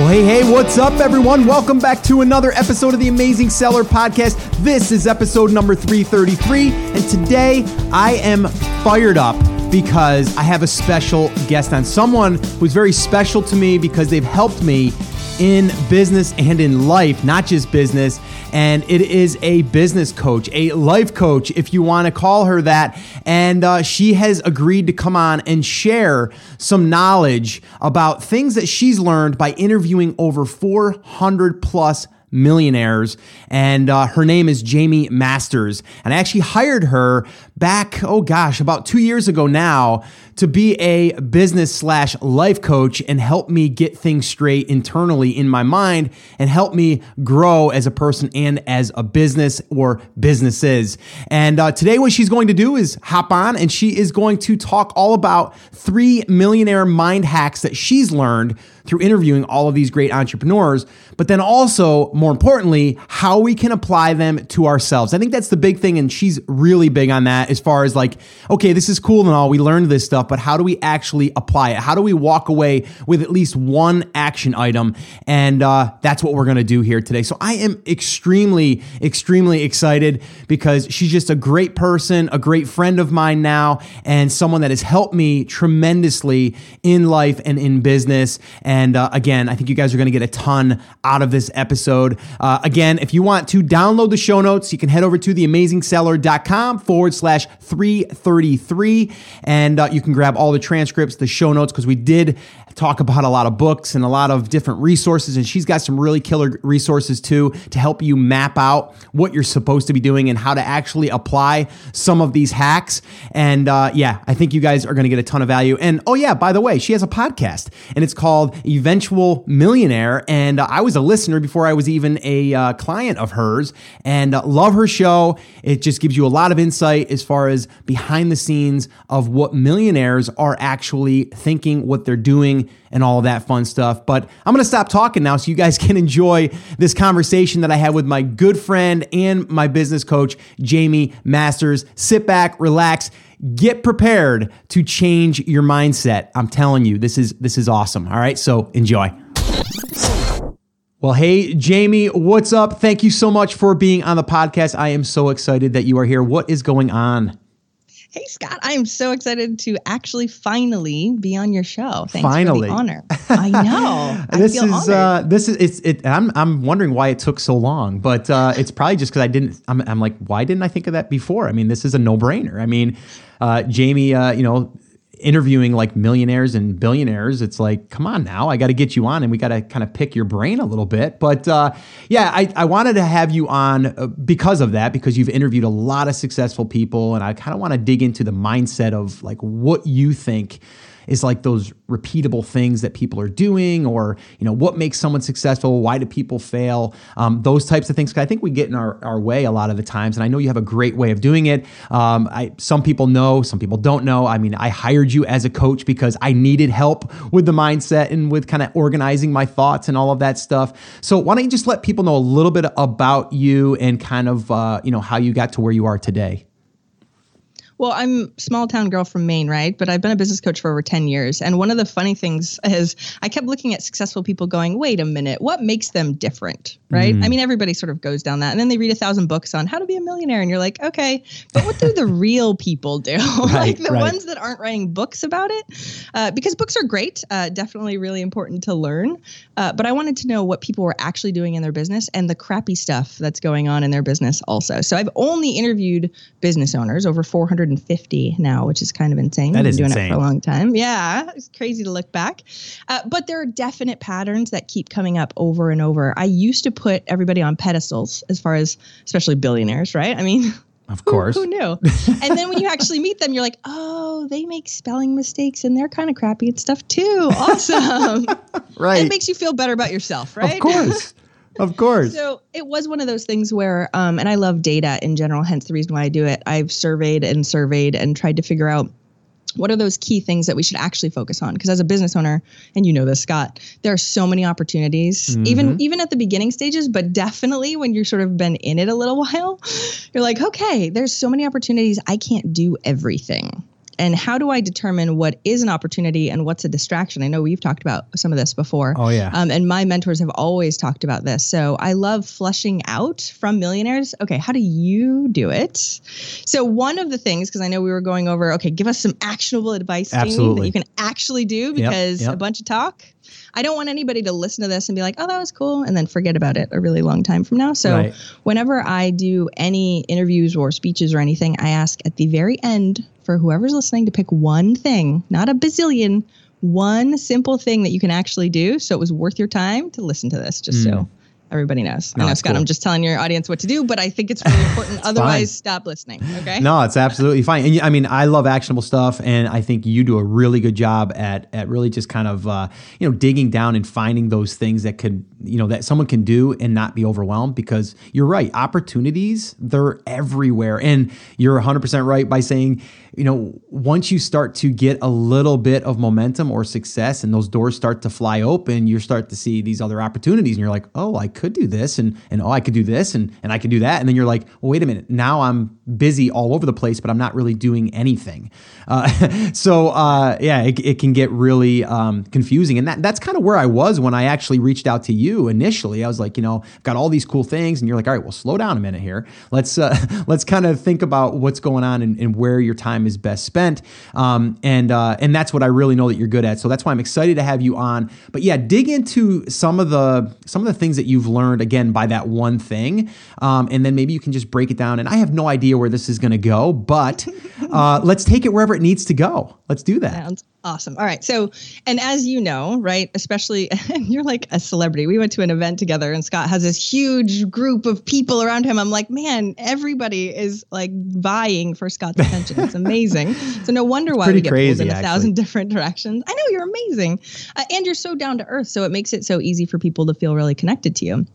Well, hey, hey, what's up, everyone? Welcome back to another episode of the Amazing Seller Podcast. This is episode number 333, and today I am fired up because I have a special guest on someone who's very special to me because they've helped me in business and in life, not just business. And it is a business coach, a life coach, if you want to call her that. And uh, she has agreed to come on and share some knowledge about things that she's learned by interviewing over 400 plus millionaires. And uh, her name is Jamie Masters. And I actually hired her back, oh gosh, about two years ago now to be a business slash life coach and help me get things straight internally in my mind and help me grow as a person and as a business or businesses. And uh, today, what she's going to do is hop on and she is going to talk all about three millionaire mind hacks that she's learned through interviewing all of these great entrepreneurs, but then also, more importantly, how we can apply them to ourselves. I think that's the big thing, and she's really big on that as far as like, okay, this is cool and all, we learned this stuff, but how do we actually apply it? How do we walk away with at least one action item? And uh, that's what we're gonna do here today. So I am extremely, extremely excited because she's just a great person, a great friend of mine now, and someone that has helped me tremendously in life and in business. And uh, again, I think you guys are going to get a ton out of this episode. Uh, again, if you want to download the show notes, you can head over to theamazingseller.com forward slash 333. And uh, you can grab all the transcripts, the show notes, because we did talk about a lot of books and a lot of different resources. And she's got some really killer resources too to help you map out what you're supposed to be doing and how to actually apply some of these hacks. And uh, yeah, I think you guys are going to get a ton of value. And oh, yeah, by the way, she has a podcast and it's called Eventual Millionaire. And uh, I was a listener before I was even a uh, client of hers and uh, love her show. It just gives you a lot of insight as far as behind the scenes of what millionaires are actually thinking, what they're doing and all that fun stuff. But I'm going to stop talking now so you guys can enjoy this conversation that I had with my good friend and my business coach, Jamie Masters. Sit back, relax, get prepared to change your mindset. I'm telling you, this is this is awesome. All right, so enjoy. Well, hey, Jamie, what's up? Thank you so much for being on the podcast. I am so excited that you are here. What is going on? Hey Scott, I am so excited to actually finally be on your show. Thanks finally. for the honor. I know. this I is uh, this is it's it. I'm I'm wondering why it took so long, but uh, it's probably just because I didn't. I'm I'm like, why didn't I think of that before? I mean, this is a no brainer. I mean, uh, Jamie, uh, you know, interviewing like millionaires and billionaires, it's like, come on now, I got to get you on and we got to kind of pick your brain a little bit. But uh, yeah, I, I wanted to have you on uh, because of that, because you've interviewed a lot of successful people. And I kind of want to dig into the mindset of like what you think is like those repeatable things that people are doing or you know what makes someone successful why do people fail um, those types of things. I think we get in our, our way a lot of the times and i know you have a great way of doing it. Um, I, some people know some people don't know. I mean i hired you as a coach because i needed help with the mindset and with kind of organizing my thoughts and all of that stuff. So why don't you just let people know a little bit about you and kind of uh, you know how you got to where you are today well, I'm small town girl from Maine, right? But I've been a business coach for over 10 years. And one of the funny things is I kept looking at successful people going, wait a minute, what makes them different? Right. Mm. I mean, everybody sort of goes down that. And then they read a thousand books on how to be a millionaire. And you're like, okay, but what do the real people do? right, like the right. ones that aren't writing books about it? Uh, because books are great, uh, definitely really important to learn. Uh, but I wanted to know what people were actually doing in their business and the crappy stuff that's going on in their business also. So I've only interviewed business owners, over 400 150 now, which is kind of insane. That is doing insane. it for a long time. Yeah, it's crazy to look back. Uh, but there are definite patterns that keep coming up over and over. I used to put everybody on pedestals as far as especially billionaires, right? I mean, of course. Who, who knew? and then when you actually meet them, you're like, oh, they make spelling mistakes and they're kind of crappy and stuff too. Awesome. right. It makes you feel better about yourself, right? Of course. Of course. So it was one of those things where, um, and I love data in general, hence the reason why I do it. I've surveyed and surveyed and tried to figure out what are those key things that we should actually focus on because as a business owner and you know this scott there are so many opportunities mm-hmm. even even at the beginning stages but definitely when you've sort of been in it a little while you're like okay there's so many opportunities i can't do everything and how do I determine what is an opportunity and what's a distraction? I know we've talked about some of this before. Oh yeah. Um, and my mentors have always talked about this. So I love flushing out from millionaires. Okay, how do you do it? So one of the things, because I know we were going over, okay, give us some actionable advice that you can actually do because yep. a bunch of talk. I don't want anybody to listen to this and be like, oh, that was cool, and then forget about it a really long time from now. So, Right. whenever I do any interviews or speeches or anything, I ask at the very end for whoever's listening to pick one thing, not a bazillion, one simple thing that you can actually do. So, it was worth your time to listen to this, just so hmm. Everybody knows. No, I know, Scott, cool. I'm just telling your audience what to do, but I think it's really important. Otherwise, stop listening. Okay. No, it's absolutely fine. And I mean, I love actionable stuff, and I think you do a really good job at at really just kind of uh, you know digging down and finding those things that could you know that someone can do and not be overwhelmed. Because you're right, opportunities they're everywhere, and you're 100 percent right by saying you know once you start to get a little bit of momentum or success, and those doors start to fly open, you start to see these other opportunities, and you're like, oh, I could do this, and and oh, I could do this, and and I could do that, and then you're like, well, wait a minute, now I'm busy all over the place, but I'm not really doing anything. Uh, so uh, yeah, it, it can get really um, confusing, and that that's kind of where I was when I actually reached out to you initially. I was like, you know, I've got all these cool things, and you're like, all right, well, slow down a minute here. Let's uh, let's kind of think about what's going on and, and where your time is best spent, um, and uh, and that's what I really know that you're good at. So that's why I'm excited to have you on. But yeah, dig into some of the some of the things that you've learned again by that one thing, um, and then maybe you can just break it down. And I have no idea where this is going to go, but uh, let's take it wherever it needs to go. Let's do that. Sounds awesome. All right. So, and as you know, right, especially you're like a celebrity. We went to an event together and Scott has this huge group of people around him. I'm like, man, everybody is like vying for Scott's attention. It's amazing. so no wonder why we get crazy, pulled in a actually. thousand different directions. I know you're amazing. Uh, and you're so down to earth. So it makes it so easy for people to feel really connected to you.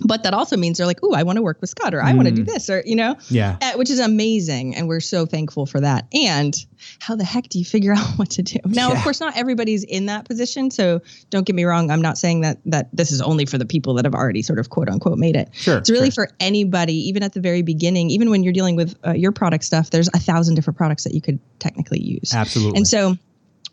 But that also means they're like, "Ooh, I want to work with Scott, or I want to do this, or you know, Mm. Yeah. uh, which is amazing, and we're so thankful for that. And how the heck do you figure out what to do? Now, Yeah. of course, not everybody's in that position, so don't get me wrong. I'm not saying that that this is only for the people that have already sort of quote unquote made it. Sure, it's really sure. for anybody, even at the very beginning, even when you're dealing with uh, your product stuff. There's a thousand different products that you could technically use. Absolutely. And so,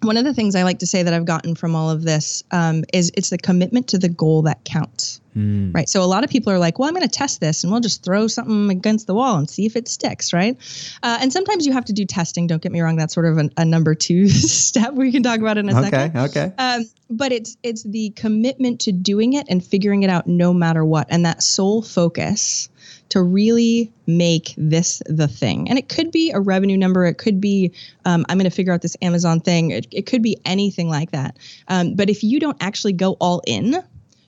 one of the things I like to say that I've gotten from all of this um, is it's the commitment to the goal that counts. Hmm. Right. So a lot of people are like, well, I'm going to test this and we'll just throw something against the wall and see if it sticks. Right. Uh, and sometimes you have to do testing. Don't get me wrong. That's sort of an, a number two step we can talk about in a okay. second. Okay. Um, but it's it's the commitment to doing it and figuring it out no matter what, and that sole focus to really make this the thing. And it could be a revenue number. It could be um, I'm going to figure out this Amazon thing. It, it could be anything like that. Um, but if you don't actually go all in,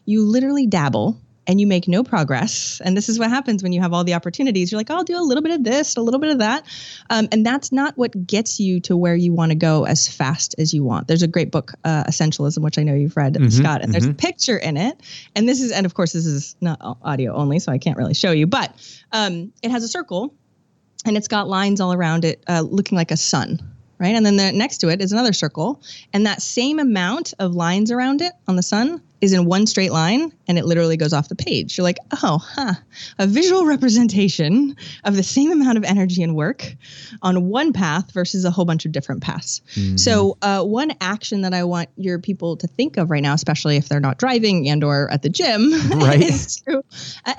you literally dabble and you make no progress. And this is what happens when you have all the opportunities. You're like, oh, I'll do a little bit of this, a little bit of that. Um, and that's not what gets you to where you want to go as fast as you want. There's a great book, uh, Essentialism, which I know you've read, Scott, and there's a picture in it. And this is, and of course, this is not audio only, so I can't really show you, but um, it has a circle and it's got lines all around it uh, looking like a sun right and then the, next to it is another circle and that same amount of lines around it on the sun is in one straight line and it literally goes off the page you're like oh huh a visual representation of the same amount of energy and work on one path versus a whole bunch of different paths so uh, one action that i want your people to think of right now especially if they're not driving and or at the gym Right. is to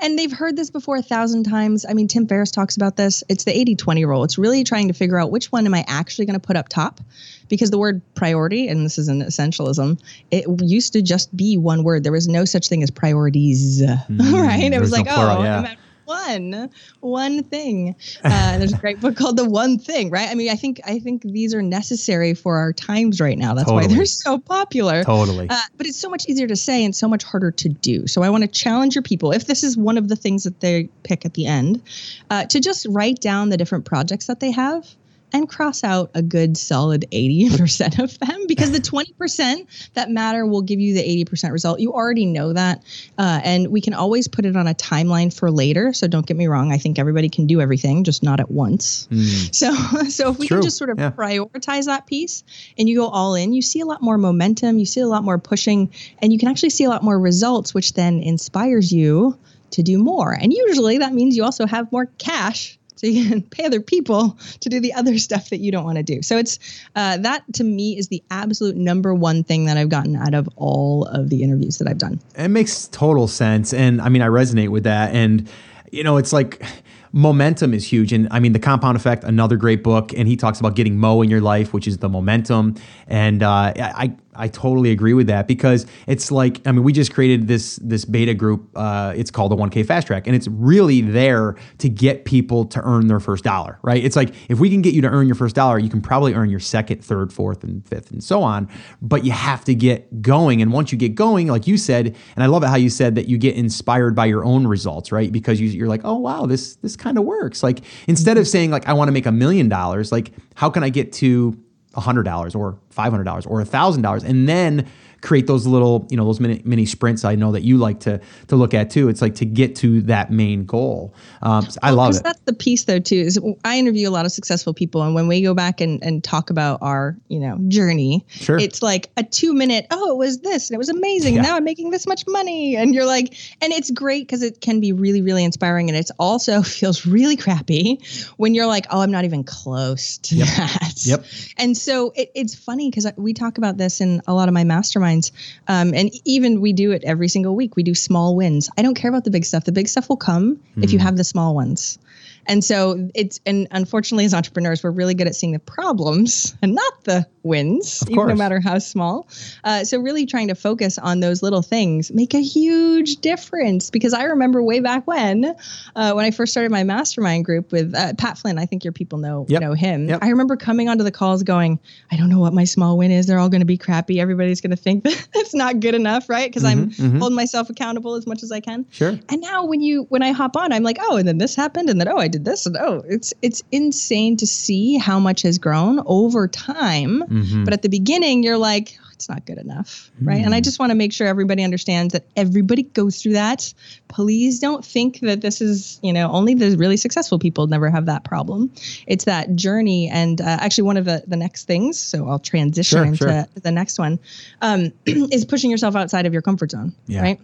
and they've heard this before a thousand times. I mean, Tim Ferriss talks about this. It's the 80 20 rule. It's really trying to figure out which one am I actually going to put up top because the word priority, and this is an essentialism, it used to just be one word. There was no such thing as priorities, right? It was was no like, plural, oh, yeah. One, one thing. Uh, there's a great book called The One Thing, right? I mean, I think I think these are necessary for our times right now. That's why they're so popular. Totally. Uh, but it's so much easier to say and so much harder to do. So I want to challenge your people, if this is one of the things that they pick at the end, uh, to just write down the different projects that they have and cross out a good solid 80% of them because the 20% that matter will give you the 80% result. You already know that. Uh, and we can always put it on a timeline for later. So don't get me wrong. I think everybody can do everything, just not at once. So, so if we True. can just sort of Yeah. prioritize that piece and you go all in, you see a lot more momentum, you see a lot more pushing, and you can actually see a lot more results, which then inspires you to do more. And usually that means you also have more cash so you can pay other people to do the other stuff that you don't want to do. So it's uh, that to me is the absolute number one thing that I've gotten out of all of the interviews that I've done. It makes total sense, and I mean I resonate with that, and you know it's like momentum is huge. And I mean, The Compound Effect, another great book. And he talks about getting Mo in your life, which is the momentum. And uh, I, I totally agree with that because it's like I mean we just created this this beta group. Uh, it's called the 1K Fast Track, and it's really there to get people to earn their first dollar. Right? It's like if we can get you to earn your first dollar, you can probably earn your second, third, fourth, and fifth, and so on. But you have to get going, and once you get going, like you said, and I love it how you said that you get inspired by your own results, right? Because you, you're like, oh wow, this this kind of works. Like instead of saying like I want to make a million dollars, like how can I get to $100 or $500 or $1,000 and then create those little, you know, those mini, mini sprints I know that you like to to look at too. It's like to get to that main goal. Um, I well, love it. That's the piece though too. Is I interview a lot of successful people, and when we go back and, and talk about our you know journey, sure. it's like a two minute. Oh, it was this, and it was amazing. Yeah. Now I'm making this much money, and you're like, and it's great because it can be really really inspiring, and it's also feels really crappy when you're like, oh, I'm not even close to yep. that. Yep. And so it, it's funny because we talk about this in a lot of my masterminds um, and even we do it every single week. We do small wins. I don't care about the big stuff. The big stuff will come mm-hmm. if you mm-hmm. have the small ones. And so it's and unfortunately as entrepreneurs we're really good at seeing the problems and not the wins, even no matter how small. Uh, so really trying to focus on those little things make a huge difference because I remember way back when uh, when I first started my mastermind group with uh, Pat Flynn. I think your people know yep. know him. Yep. I remember coming onto the calls going, I don't know what my small win is. They're all going to be crappy. Everybody's going to think that it's not good enough, right? Because mm-hmm, I'm mm-hmm. holding myself accountable as much as I can. Sure. And now when you when I hop on, I'm like, oh, and then this happened, and then oh, I did this and oh it's it's insane to see how much has grown over time mm-hmm. But at the beginning you're like oh, it's not good enough right mm. and i mm. just want to make sure everybody understands that everybody goes through that please don't think that this is you know only the really successful people never have that problem it's that journey and uh, actually one of the, the next things so i'll transition sure, into sure. the next one um, is pushing yourself outside of your comfort zone yeah. right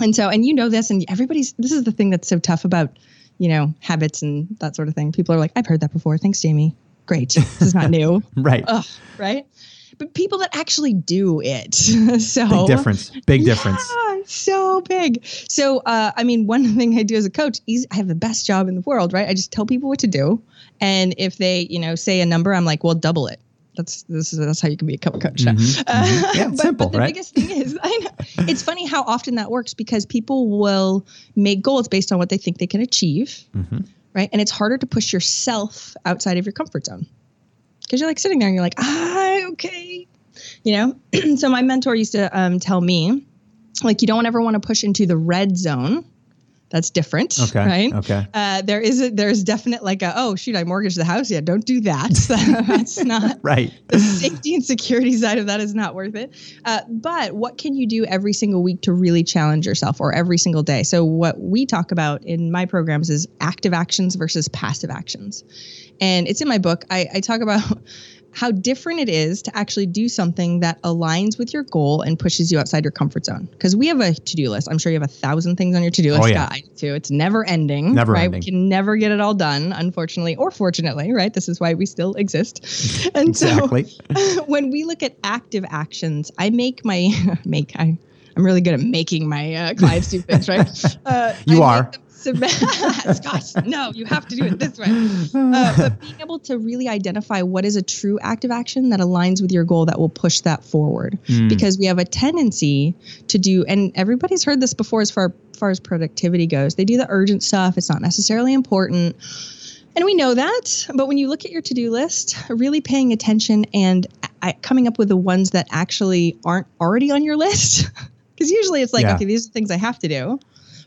and so and you know this and everybody's this is the thing that's so tough about you know, habits and that sort of thing. People are like, I've heard that before. Thanks, Jamie. Great. This is not new. right. Ugh, right. But people that actually do it. so big difference. Big difference. Yeah, so big. So, uh, I mean, one thing I do as a coach is I have the best job in the world, right? I just tell people what to do. And if they, you know, say a number, I'm like, well, double it that's this is that's how you can be a coach. Mm-hmm, mm-hmm. Yeah, but, simple, but the right? biggest thing is, I know it's funny how often that works because people will make goals based on what they think they can achieve, mm-hmm. Right? And it's harder to push yourself outside of your comfort zone because you're like sitting there and you're like, ah, okay, you know. so my mentor used to um, tell me, like, you don't ever want to push into the red zone that's different, okay, right? Okay. Uh, there is a, there's definite like a oh shoot I mortgaged the house yeah don't do that that's not right the safety and security side of that is not worth it. Uh, but what can you do every single week to really challenge yourself or every single day? So what we talk about in my programs is active actions versus passive actions, and it's in my book. I, I talk about how different it is to actually do something that aligns with your goal and pushes you outside your comfort zone. Because we have a to-do list. I'm sure you have a thousand things on your to-do list. Oh, yeah. too. It's never ending. Never right? ending. We can never get it all done, unfortunately or fortunately, right? This is why we still exist. And exactly. so when we look at active actions, I make my make I I'm really good at making my uh, clients do things, right? Uh, you I are Gosh, no, you have to do it this way. Uh, but being able to really identify what is a true active action that aligns with your goal that will push that forward. Mm. Because we have a tendency to do, and everybody's heard this before as far, far as productivity goes, they do the urgent stuff, it's not necessarily important. And we know that, but when you look at your to do list, really paying attention and coming up with the ones that actually aren't already on your list, because usually it's like, yeah. okay, these are things I have to do.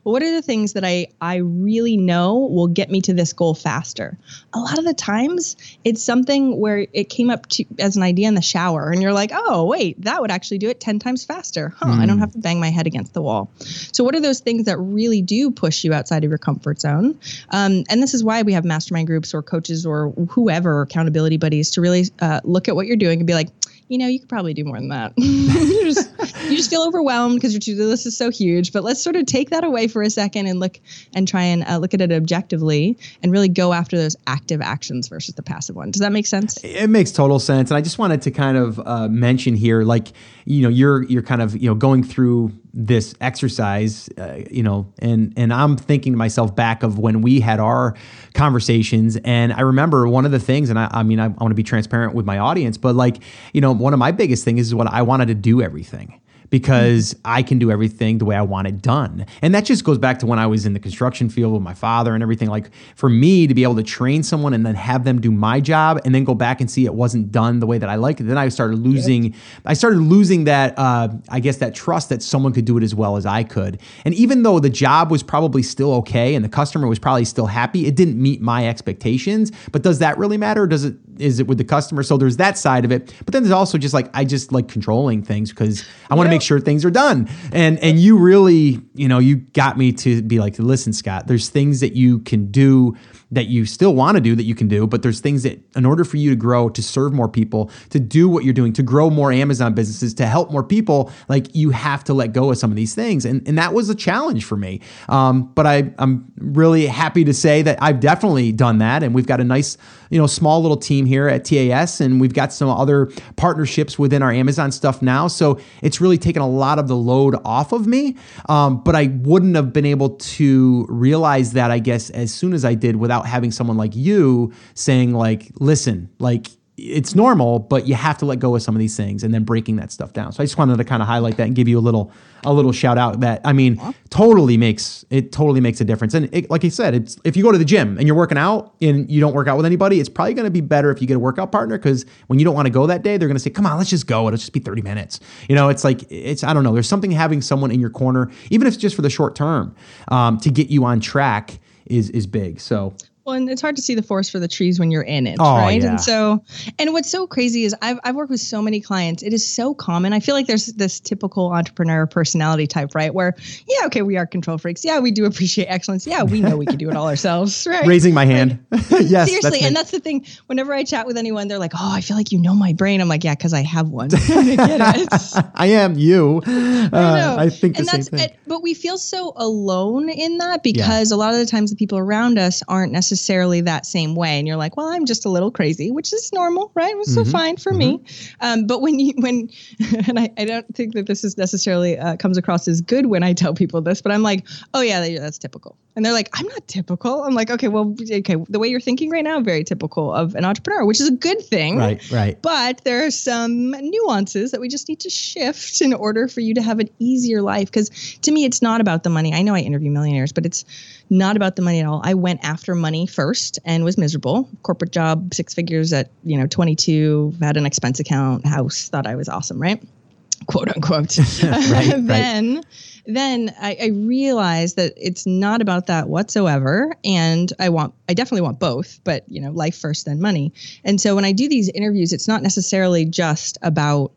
But what are the things that I I really know will get me to this goal faster? A lot of the times it's something where it came up to as an idea in the shower and you're like, "Oh, wait, that would actually do it 10 times faster." Huh, mm. I don't hmm. have to bang my head against the wall. So what are those things that really do push you outside of your comfort zone? Um, and this is why we have mastermind groups or coaches or whoever accountability buddies to really uh, look at what you're doing and be like, you know, you could probably do more than that. you just you just feel overwhelmed because your to-do list is so huge. But let's sort of take that away for a second and look and try and uh, look at it objectively and really go after those active actions versus the passive one. Does that make sense? It makes total sense. And I just wanted to kind of uh, mention here, like, you know, you're you're kind of you know going through this exercise, uh, you know, and and I'm thinking to myself back of when we had our conversations, and I remember one of the things, and I, I mean, I, I want to be transparent with my audience, but like, you know, one of my biggest things is what I wanted to do everything because I can do everything the way I want it done. And that just goes back to when I was in the construction field with my father and everything. Like for me to be able to train someone and then have them do my job and then go back and see it wasn't done the way that I liked it, then I started losing. Yep. I started losing that. Uh, I guess that trust that someone could do it as well as I could. And even though the job was probably still okay and the customer was probably still happy, it didn't meet my expectations. But does that really matter? does it? Is it with the customer? So there's that side of it. But then there's also just like I just like controlling things because I want to make sure things are done. And and you really, you know, you got me to be like, listen, Scott, there's things that you can do that you still want to do that you can do, but there's things that in order for you to grow, to serve more people, to do what you're doing, to grow more Amazon businesses, to help more people, like you have to let go of some of these things. And, and that was a challenge for me. Um, but I, I'm really happy to say that I've definitely done that. And we've got a nice, you know, small little team here at TAS, and we've got some other partnerships within our Amazon stuff now. So it's really taken a lot of the load off of me. Um, but I wouldn't have been able to realize that, I guess, as soon as I did without having someone like you saying, like, listen, like, it's normal, but you have to let go of some of these things and then breaking that stuff down. So I just wanted to kind of highlight that and give you a little a little shout out that I mean totally makes it totally makes a difference. And it, like I said, it's if you go to the gym and you're working out and you don't work out with anybody, it's probably going to be better if you get a workout partner because when you don't want to go that day, they're going to say, "Come on, let's just go. It'll just be 30 minutes." You know, it's like it's I don't know. There's something having someone in your corner, even if it's just for the short term, um, to get you on track is is big. So well, and it's hard to see the forest for the trees when you're in it, oh, right? Yeah. And so, and what's so crazy is I've, I've worked with so many clients. It is so common. I feel like there's this typical entrepreneur personality type, right? Where, yeah, okay, we are control freaks. Yeah, we do appreciate excellence. Yeah, we know we can do it all ourselves, right? Raising my hand. yes. Seriously. That's and that's the thing. Whenever I chat with anyone, they're like, oh, I feel like you know my brain. I'm like, yeah, because I have one. I. I am you. Uh, I. I think and the same thing. It, but we feel so alone in that because yeah. a lot of the times the people around us aren't necessarily necessarily that same way. And you're like well i'm just a little crazy which is normal right? It's mm-hmm. so fine for mm-hmm. me um, but when you when and I, I don't think that this is necessarily uh, comes across as good when i tell people this but i'm like oh yeah that's typical. And they're like i'm not typical. I'm like okay well okay the way you're thinking right now very typical of an entrepreneur which is a good thing. Right right. But there are some nuances that we just need to shift in order for you to have an easier life. Because to me it's not about the money. I know i interview millionaires but it's not about the money at all. I went after money first and was miserable. Corporate job, six figures at, you know, 22, had an expense account, house, thought I was awesome, right? Quote unquote. right, then right. then I, I realized that it's not about that whatsoever. And I want I definitely want both, but you know, life first, then money. And so when I do these interviews, it's not necessarily just about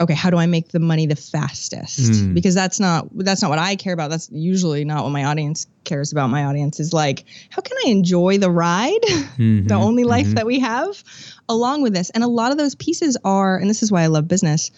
okay how do i make the money the fastest? Mm. because that's not that's not what i care about. That's usually not what my audience cares about. My audience is like how can i enjoy the ride mm-hmm, the only life mm-hmm. that we have along with this? And a lot of those pieces are and this is why i love business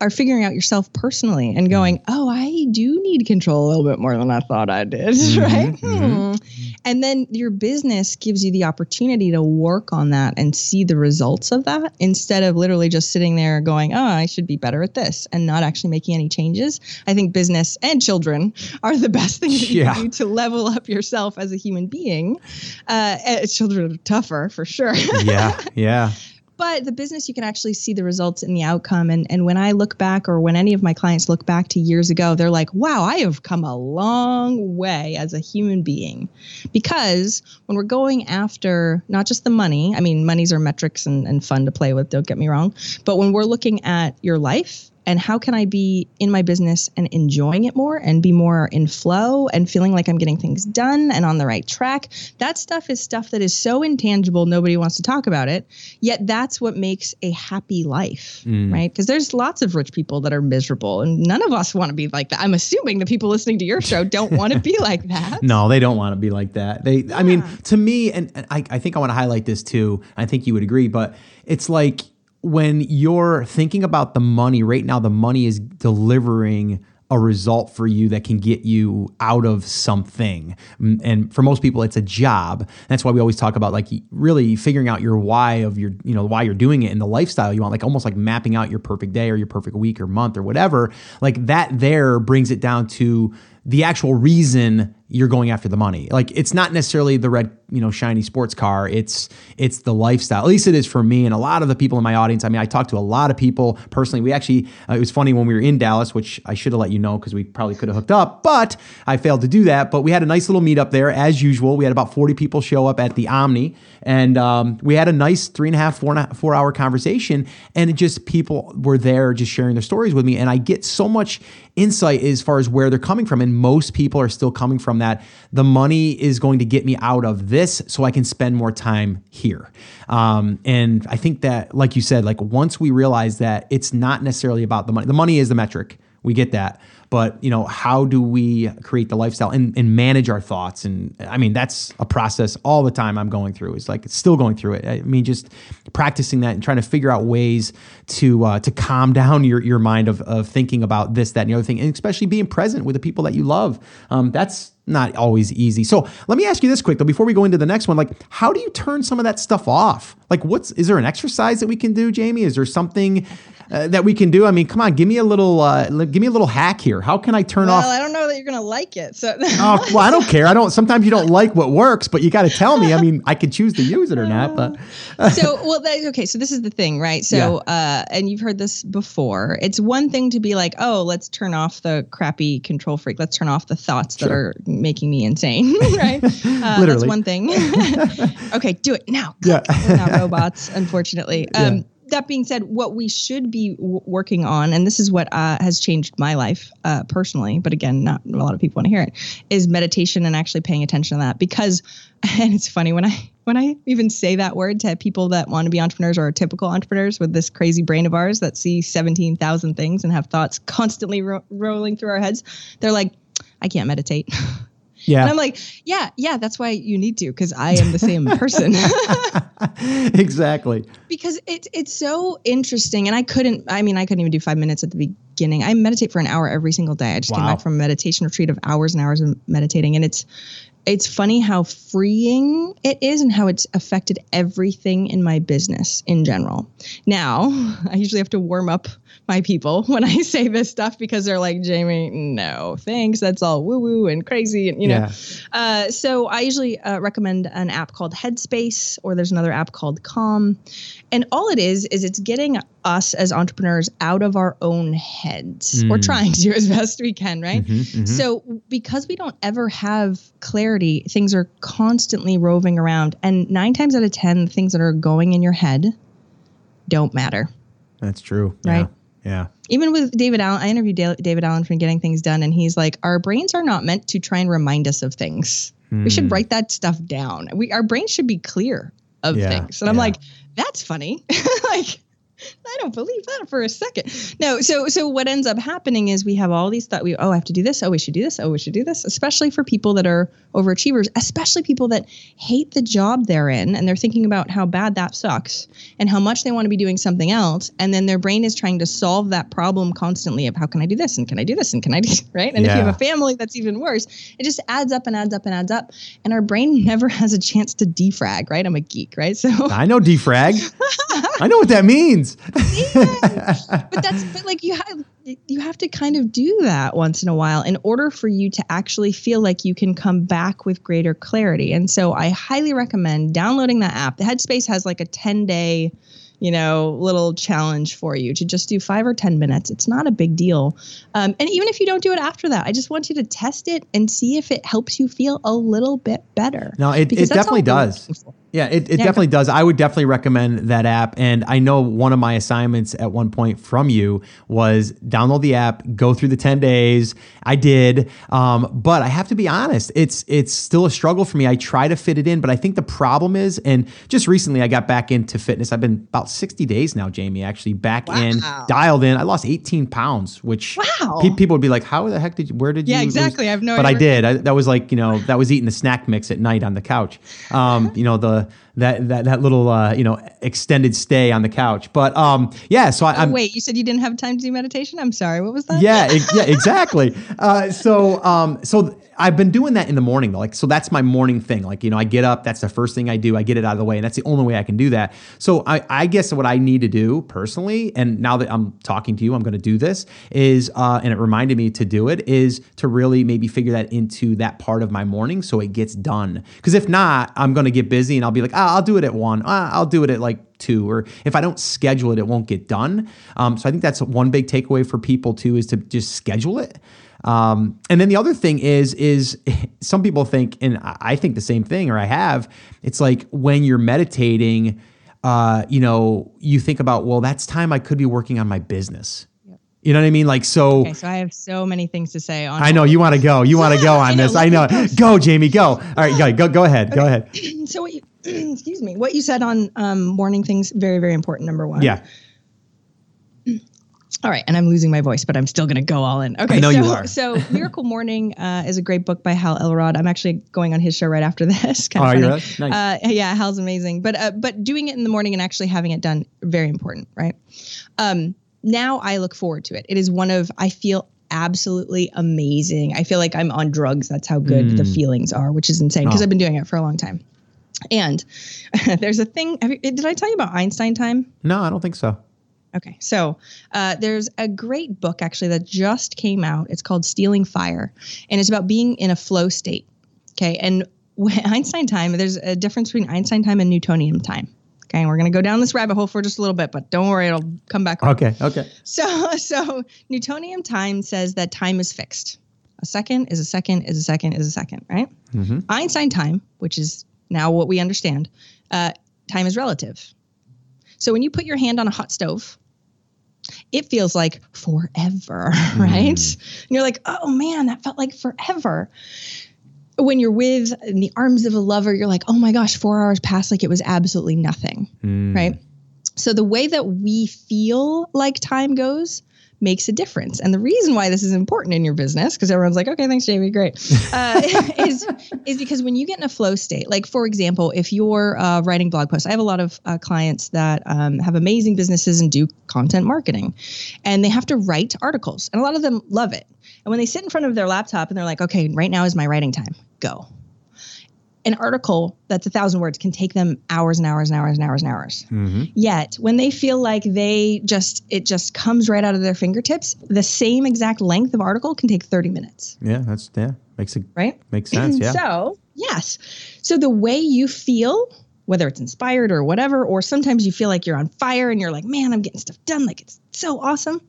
are figuring out yourself personally and going, mm. oh, I do need control a little bit more than I thought I did, mm-hmm, right? Mm-hmm. Hmm. And then your business gives you the opportunity to work on that and see the results of that instead of literally just sitting there going, oh, I should be better at this and not actually making any changes. I think business and children are the best things that you yeah. can do to level up yourself as a human being. Uh, eh, children are tougher for sure. yeah, yeah but the business you can actually see the results and the outcome. And and when i look back or when any of my clients look back to years ago they're like wow i have come a long way as a human being. Because when we're going after not just the money i mean monies are metrics and, and fun to play with don't get me wrong but when we're looking at your life and how can I be in my business and enjoying it more and be more in flow and feeling like I'm getting things done and on the right track. That stuff is stuff that is so intangible, nobody wants to talk about it. Yet that's what makes a happy life, mm. right? Because there's lots of rich people that are miserable and none of us want to be like that. I'm assuming the people listening to your show don't want to be like that. No, they don't want to be like that. They, yeah. I mean, to me, and, and I, I think I want to highlight this too. I think you would agree, but it's like, when you're thinking about the money right now, the money is delivering a result for you that can get you out of something. And for most people, it's a job. That's why we always talk about like really figuring out your why of your, you know, why you're doing it and the lifestyle you want, like almost like mapping out your perfect day or your perfect week or month or whatever. Like that there brings it down to the actual reason you're going after the money. Like it's not necessarily the red, you know, shiny sports car. It's it's the lifestyle. At least it is for me and a lot of the people in my audience. I mean, I talked to a lot of people personally. We actually uh, it was funny when we were in Dallas, which I should have let you know because we probably could have hooked up, but I failed to do that. But we had a nice little meetup there as usual. We had about 40 people show up at the Omni, and um, we had a nice three and a half, four, four hour conversation. And it just people were there just sharing their stories with me, and I get so much insight as far as where they're coming from. And most people are still coming from that the money is going to get me out of this so I can spend more time here. Um, and I think that, like you said, like once we realize that it's not necessarily about the money, the money is the metric. We get that. But you know how do we create the lifestyle and, and manage our thoughts? And i mean that's a process all the time i'm going through. It's like still going through it. I mean just practicing that and trying to figure out ways to uh, to calm down your, your mind of, of thinking about this that and the other thing. And especially being present with the people that you love. Um, that's not always easy. So let me ask you this quick though, before we go into the next one, like how do you turn some of that stuff off? Like what's, is there an exercise that we can do, Jamie? Is there something uh, that we can do? I mean, come on, give me a little, uh, give me a little hack here. How can I turn well, off? Well, I don't know that you're going to like it. So, oh, well, I don't care. I don't, sometimes you don't like what works, but you got to tell me. I mean, I could choose to use it or not, but. so, well, that, okay. So this is the thing, right? So, yeah. uh, and you've heard this before. It's one thing to be like, oh, let's turn off the crappy control freak. Let's turn off the thoughts sure. that are making me insane, right? Uh, that's one thing. okay, do it now. Yeah. We're not robots, unfortunately. Um, yeah that being said, what we should be w- working on, and this is what uh, has changed my life uh, personally, but again, not a lot of people want to hear it, is meditation and actually paying attention to that. Because, and it's funny when I when I even say that word to people that want to be entrepreneurs or typical entrepreneurs with this crazy brain of ours that see seventeen thousand things and have thoughts constantly ro- rolling through our heads, they're like, I can't meditate. Yeah. And I'm like, yeah, yeah, that's why you need to, because I am the same person. exactly. Because it's it's so interesting. And I couldn't, I mean, I couldn't even do five minutes at the beginning. I meditate for an hour every single day. I just wow. came back from a meditation retreat of hours and hours of meditating. And it's it's funny how freeing it is and how it's affected everything in my business in general. Now, I usually have to warm up my people when I say this stuff because they're like, Jamie, no, thanks. That's all woo woo and crazy. And, you know, yeah. uh, so I usually uh, recommend an app called Headspace or there's another app called Calm. And all it is, is it's getting us as entrepreneurs out of our own heads. Mm. We're trying to as best we can, right? Mm-hmm, mm-hmm. So because we don't ever have clarity, things are constantly roving around. And nine times out of 10, things that are going in your head don't matter. That's true. Right. Yeah. yeah. Even with David Allen, I interviewed David Allen from Getting Things Done, and he's like, our brains are not meant to try and remind us of things. We should hmm. write that stuff down. We our brains should be clear of yeah, things. And I'm like, that's funny. like I don't believe that for a second. No, so so what ends up happening is we have all these thought we oh I have to do this, oh we should do this, oh we should do this, especially for people that are overachievers, especially people that hate the job they're in and they're thinking about how bad that sucks and how much they want to be doing something else and then their brain is trying to solve that problem constantly of how can I do this and can I do this and can I do right? And yeah. if you have a family that's even worse, it just adds up and adds up and adds up and our brain never has a chance to defrag, right? I'm a geek, right? So I know defrag. I know what that means. but that's but like you have you have to kind of do that once in a while in order for you to actually feel like you can come back with greater clarity. And so I highly recommend downloading that app. The Headspace has like a 10 day you know, little challenge for you to just do five or 10 minutes. It's not a big deal. Um, and even if you don't do it after that, I just want you to test it and see if it helps you feel a little bit better. No, it, it definitely does. Yeah, it, it yeah, definitely does. I would definitely recommend that app. And I know one of my assignments at one point from you was download the app, go through the 10 days. I did. Um, but I have to be honest, it's it's still a struggle for me. I try to fit it in, but I think the problem is, and just recently I got back into fitness. I've been about 60 days now, Jamie, actually back wow. in, dialed in. I lost 18 pounds, which wow. pe- people would be like, how the heck did you, where did yeah, you? Yeah, exactly. Lose? I have no But I did. I, that was like, you know, that was eating the snack mix at night on the couch. Um, you know, the, the that that that little uh, you know extended stay on the couch. But um, yeah. So I, Oh, I'm wait, you said you didn't have time to do meditation? I'm sorry. What was that? yeah, yeah, exactly. Uh, so, um, so I've been doing that in the morning, though. Like, so that's my morning thing. Like, you know, I get up, that's the first thing I do. I get it out of the way, and that's the only way I can do that. So, I, I guess what I need to do personally, and now that I'm talking to you, I'm going to do this. Is uh, and it reminded me to do it is to really maybe figure that into that part of my morning so it gets done. Because if not, I'm going to get busy and I'll be like, ah, I'll do it at one. Ah, I'll do it at like two or if i don't schedule it it won't get done. Um, so i think that's one big takeaway for people too is to just schedule it. Um, and then the other thing is is some people think and i think the same thing or i have it's like when you're meditating uh, you know you think about well that's time i could be working on my business. You know what i mean? Like so Okay, so I have so many things to say on i know you want to go you want to go on I know, this i know. go. jamie go. All right go go, go ahead go ahead. So what you excuse me what you said on um, morning things very very important number one yeah all right and i'm losing my voice but i'm still going to go all in okay I know so, you are. so miracle morning uh, is a great book by hal elrod i'm actually going on his show right after this kind Oh, of you funny. really? Nice. uh, yeah hal's amazing but uh, but doing it in the morning and actually having it done very important right um, now i look forward to it it is one of i feel absolutely amazing i feel like i'm on drugs that's how good the feelings are which is insane because. Oh. i've been doing it for a long time and there's a thing. You, did I tell you about Einstein time? no i don't think so Okay, so uh, there's a great book actually that just came out. It's called Stealing Fire, and it's about being in a flow state. Okay, and Einstein time, there's a difference between Einstein time and Newtonian time. Okay, and we're gonna go down this rabbit hole for just a little bit, but don't worry, it'll come back. around. okay okay So, so Newtonian time says that time is fixed. A second is a second is a second is a second, right? Einstein time, which is now what we understand, uh, time is relative. So when you put your hand on a hot stove, it feels like forever, right? And you're like, oh man, that felt like forever. When you're with in the arms of a lover, you're like, oh my gosh, four hours passed like it was absolutely nothing, right? So the way that we feel like time goes makes a difference. And the reason why this is important in your business, because everyone's like, okay, thanks, Jamie, great, uh, is is because when you get in a flow state, like for example, if you're uh, writing blog posts, I have a lot of uh, clients that um, have amazing businesses and do content marketing, and they have to write articles, and a lot of them love it. And when they sit in front of their laptop and they're like, okay, right now is my writing time, go an article that's a thousand words can take them hours and hours and hours and hours and hours. Mm-hmm. Yet when they feel like they just it just comes right out of their fingertips, the same exact length of article can take 30 minutes, yeah that's yeah makes it right? makes sense yeah So, yes. So the way you feel, whether it's inspired or whatever, or sometimes you feel like you're on fire and you're like, man, I'm getting stuff done. Like it's so awesome.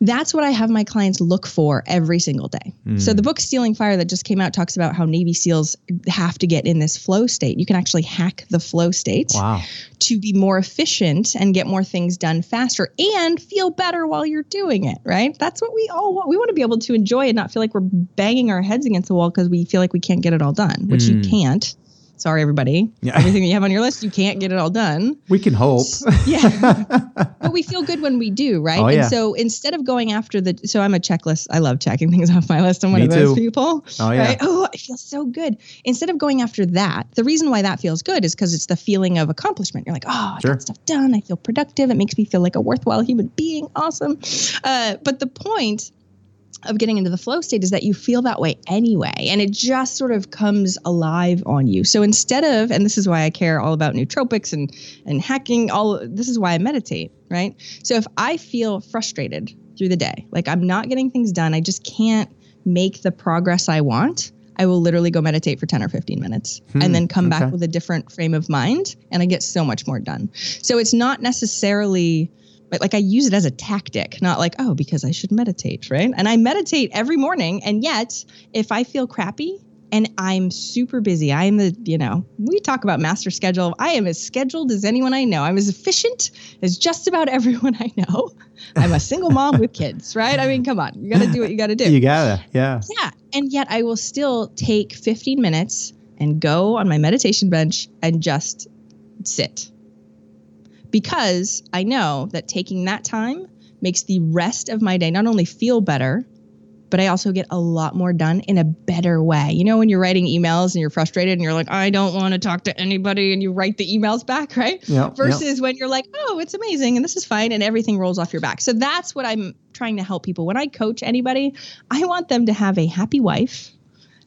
That's what I have my clients look for every single day. So the hmm. book Stealing Fire that just came out talks about how Navy SEALs have to get in this flow state. You can actually hack the flow state wow to be more efficient and get more things done faster and feel better while you're doing it, right? That's what we all want. We want to be able to enjoy and not feel like we're banging our heads against the wall because we feel like we can't get it all done, which you hmm. can't. Sorry, everybody. Yeah. Everything that you have on your list, you can't get it all done. we can hope Yeah. but we feel good when we do, right? Oh, and yeah. so instead of going after the, so I'm a checklist. I love checking things off my list. I'm one Me of those too. people. Oh, yeah. Right? Oh, I feel so good. Instead of going after that, the reason why that feels good is because it's the feeling of accomplishment. You're like, oh, I Sure. got stuff done. I feel productive. It makes me feel like a worthwhile human being. Awesome. Uh, but the point of getting into the flow state is that you feel that way anyway and it just sort of comes alive on you. So instead of and this is why i care all about nootropics and and hacking all this is why i meditate right? So if i feel frustrated through the day like i'm not getting things done i just can't make the progress i want i will literally go meditate for 10 or 15 minutes and hmm, then come okay. back with a different frame of mind and i get so much more done. So it's not necessarily but like I use it as a tactic, not like, oh, because I should meditate, right? And I meditate every morning. And yet, if I feel crappy and I'm super busy, I am the, you know, we talk about master schedule. I am as scheduled as anyone I know. I'm as efficient as just about everyone I know. I'm a single mom with kids, right? I mean, come on, you got to do what you got to do. you gotta yeah Yeah. And yet I will still take 15 minutes and go on my meditation bench and just sit. Because I know that taking that time makes the rest of my day not only feel better, but I also get a lot more done in a better way. You know, when you're writing emails and you're frustrated and you're like, I don't want to talk to anybody, and you write the emails back, right? Yeah. Versus when you're like, oh, it's amazing and this is fine and everything rolls off your back. So that's what I'm trying to help people. When I coach anybody, I want them to have a happy wife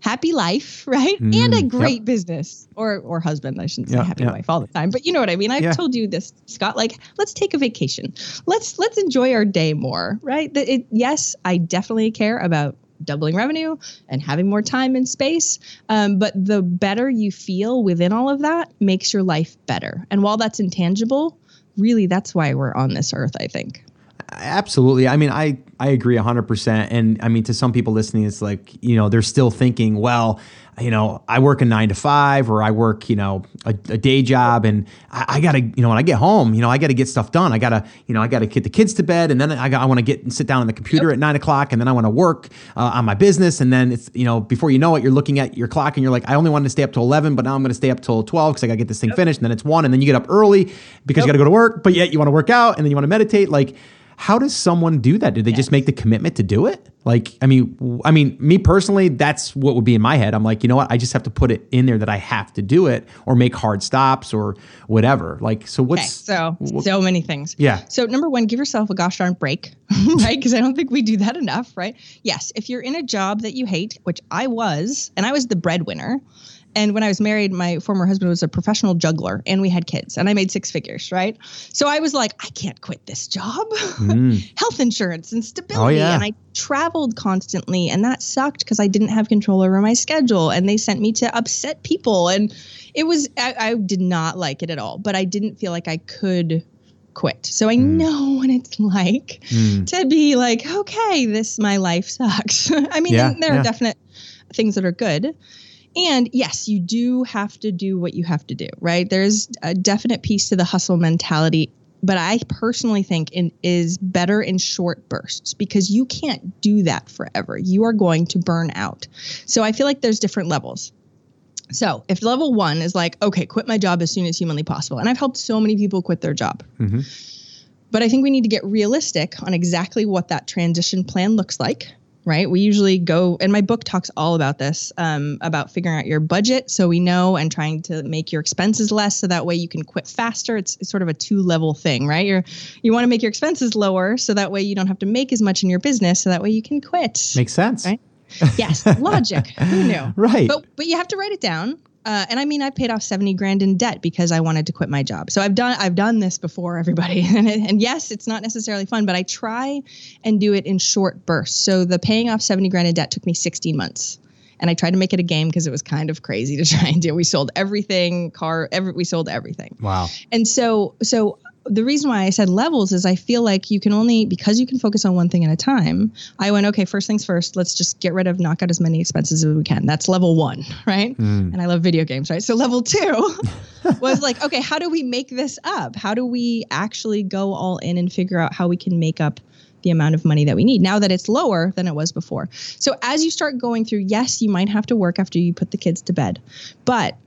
happy life, right? Mm, and a great yep. business or or husband. I shouldn't say yep, happy yep. wife all the time, but you know what I mean. I've yeah. told you this, Scott. Like, let's take a vacation. Let's let's enjoy our day more, right? That it, yes, I definitely care about doubling revenue and having more time and space. Um, but the better you feel within all of that makes your life better. And while that's intangible, really, that's why we're on this earth. I think. Absolutely. I mean, I, I agree 100%. And I mean, to some people listening, it's like, you know, they're still thinking, well, you know, I work a nine to five or I work, you know, a, a day job and I, I, gotta, you know, when I get home, you know, I gotta get stuff done. I gotta, you know, I gotta get the kids to bed and then I, got, I wanna get and sit down on the computer yep. at nine o'clock and then I wanna work uh, on my business. And then it's, you know, before you know it, you're looking at your clock and you're like, I only wanted to stay up till 11, but now I'm gonna stay up till 12 because I gotta get this thing yep. finished. And then it's one and then you get up early because yep. you gotta go to work, but yet you wanna work out and then you wanna meditate. Like, how does someone do that? Do they yes. just make the commitment to do it? Like, I mean, I mean, me personally, that's what would be in my head. I'm like, you know what? I just have to put it in there that I have to do it, or make hard stops, or whatever. Like, so what's okay, so so many things? Yeah. So number one, give yourself a gosh darn break, right? Because I don't think we do that enough, right? Yes, if you're in a job that you hate, which I was, and I was the breadwinner. And when I was married, my former husband was a professional juggler and we had kids and I made six figures, right? So I was like, I can't quit this job. Mm. Health insurance and stability. Oh, yeah. And I traveled constantly and that sucked because I didn't have control over my schedule and they sent me to upset people. And it was, I, I did not like it at all, but I didn't feel like I could quit. So I mm. know what it's like mm. to be like, okay, this, my life sucks. I mean, yeah, there yeah. are definite things that are good. And yes, you do have to do what you have to do, right? There's a definite piece to the hustle mentality, but I personally think it is better in short bursts because you can't do that forever. You are going to burn out. So I feel like there's different levels. So if level one is like, okay, quit my job as soon as humanly possible, and I've helped so many people quit their job. Mm-hmm. But I think we need to get realistic on exactly what that transition plan looks like right? We usually go, and my book talks all about this, um, about figuring out your budget so we know and trying to make your expenses less so that way you can quit faster. It's, it's sort of a two level thing, right? You're, you want to make your expenses lower so that way you don't have to make as much in your business so that way you can quit. Makes sense. Right? yes, logic. Who knew? Right. But but you have to write it down uh, and I mean, I paid off 70 grand in debt because I wanted to quit my job. So I've done, I've done this before everybody. and, and yes, it's not necessarily fun, but I try and do it in short bursts. So the paying off 70 grand in debt took me 16 months. And I tried to make it a game because it was kind of crazy to try and do. We sold everything, car, every, we sold everything. Wow. And so, so the reason why I said levels is I feel like you can only because you can focus on one thing at a time. I went okay, first things first. Let's just get rid of knock out as many expenses as we can. That's level one, right? Mm. And I love video games, right? So level two was like, okay, how do we make this up? How do we actually go all in and figure out how we can make up the amount of money that we need now that it's lower than it was before. So as you start going through, yes, you might have to work after you put the kids to bed, but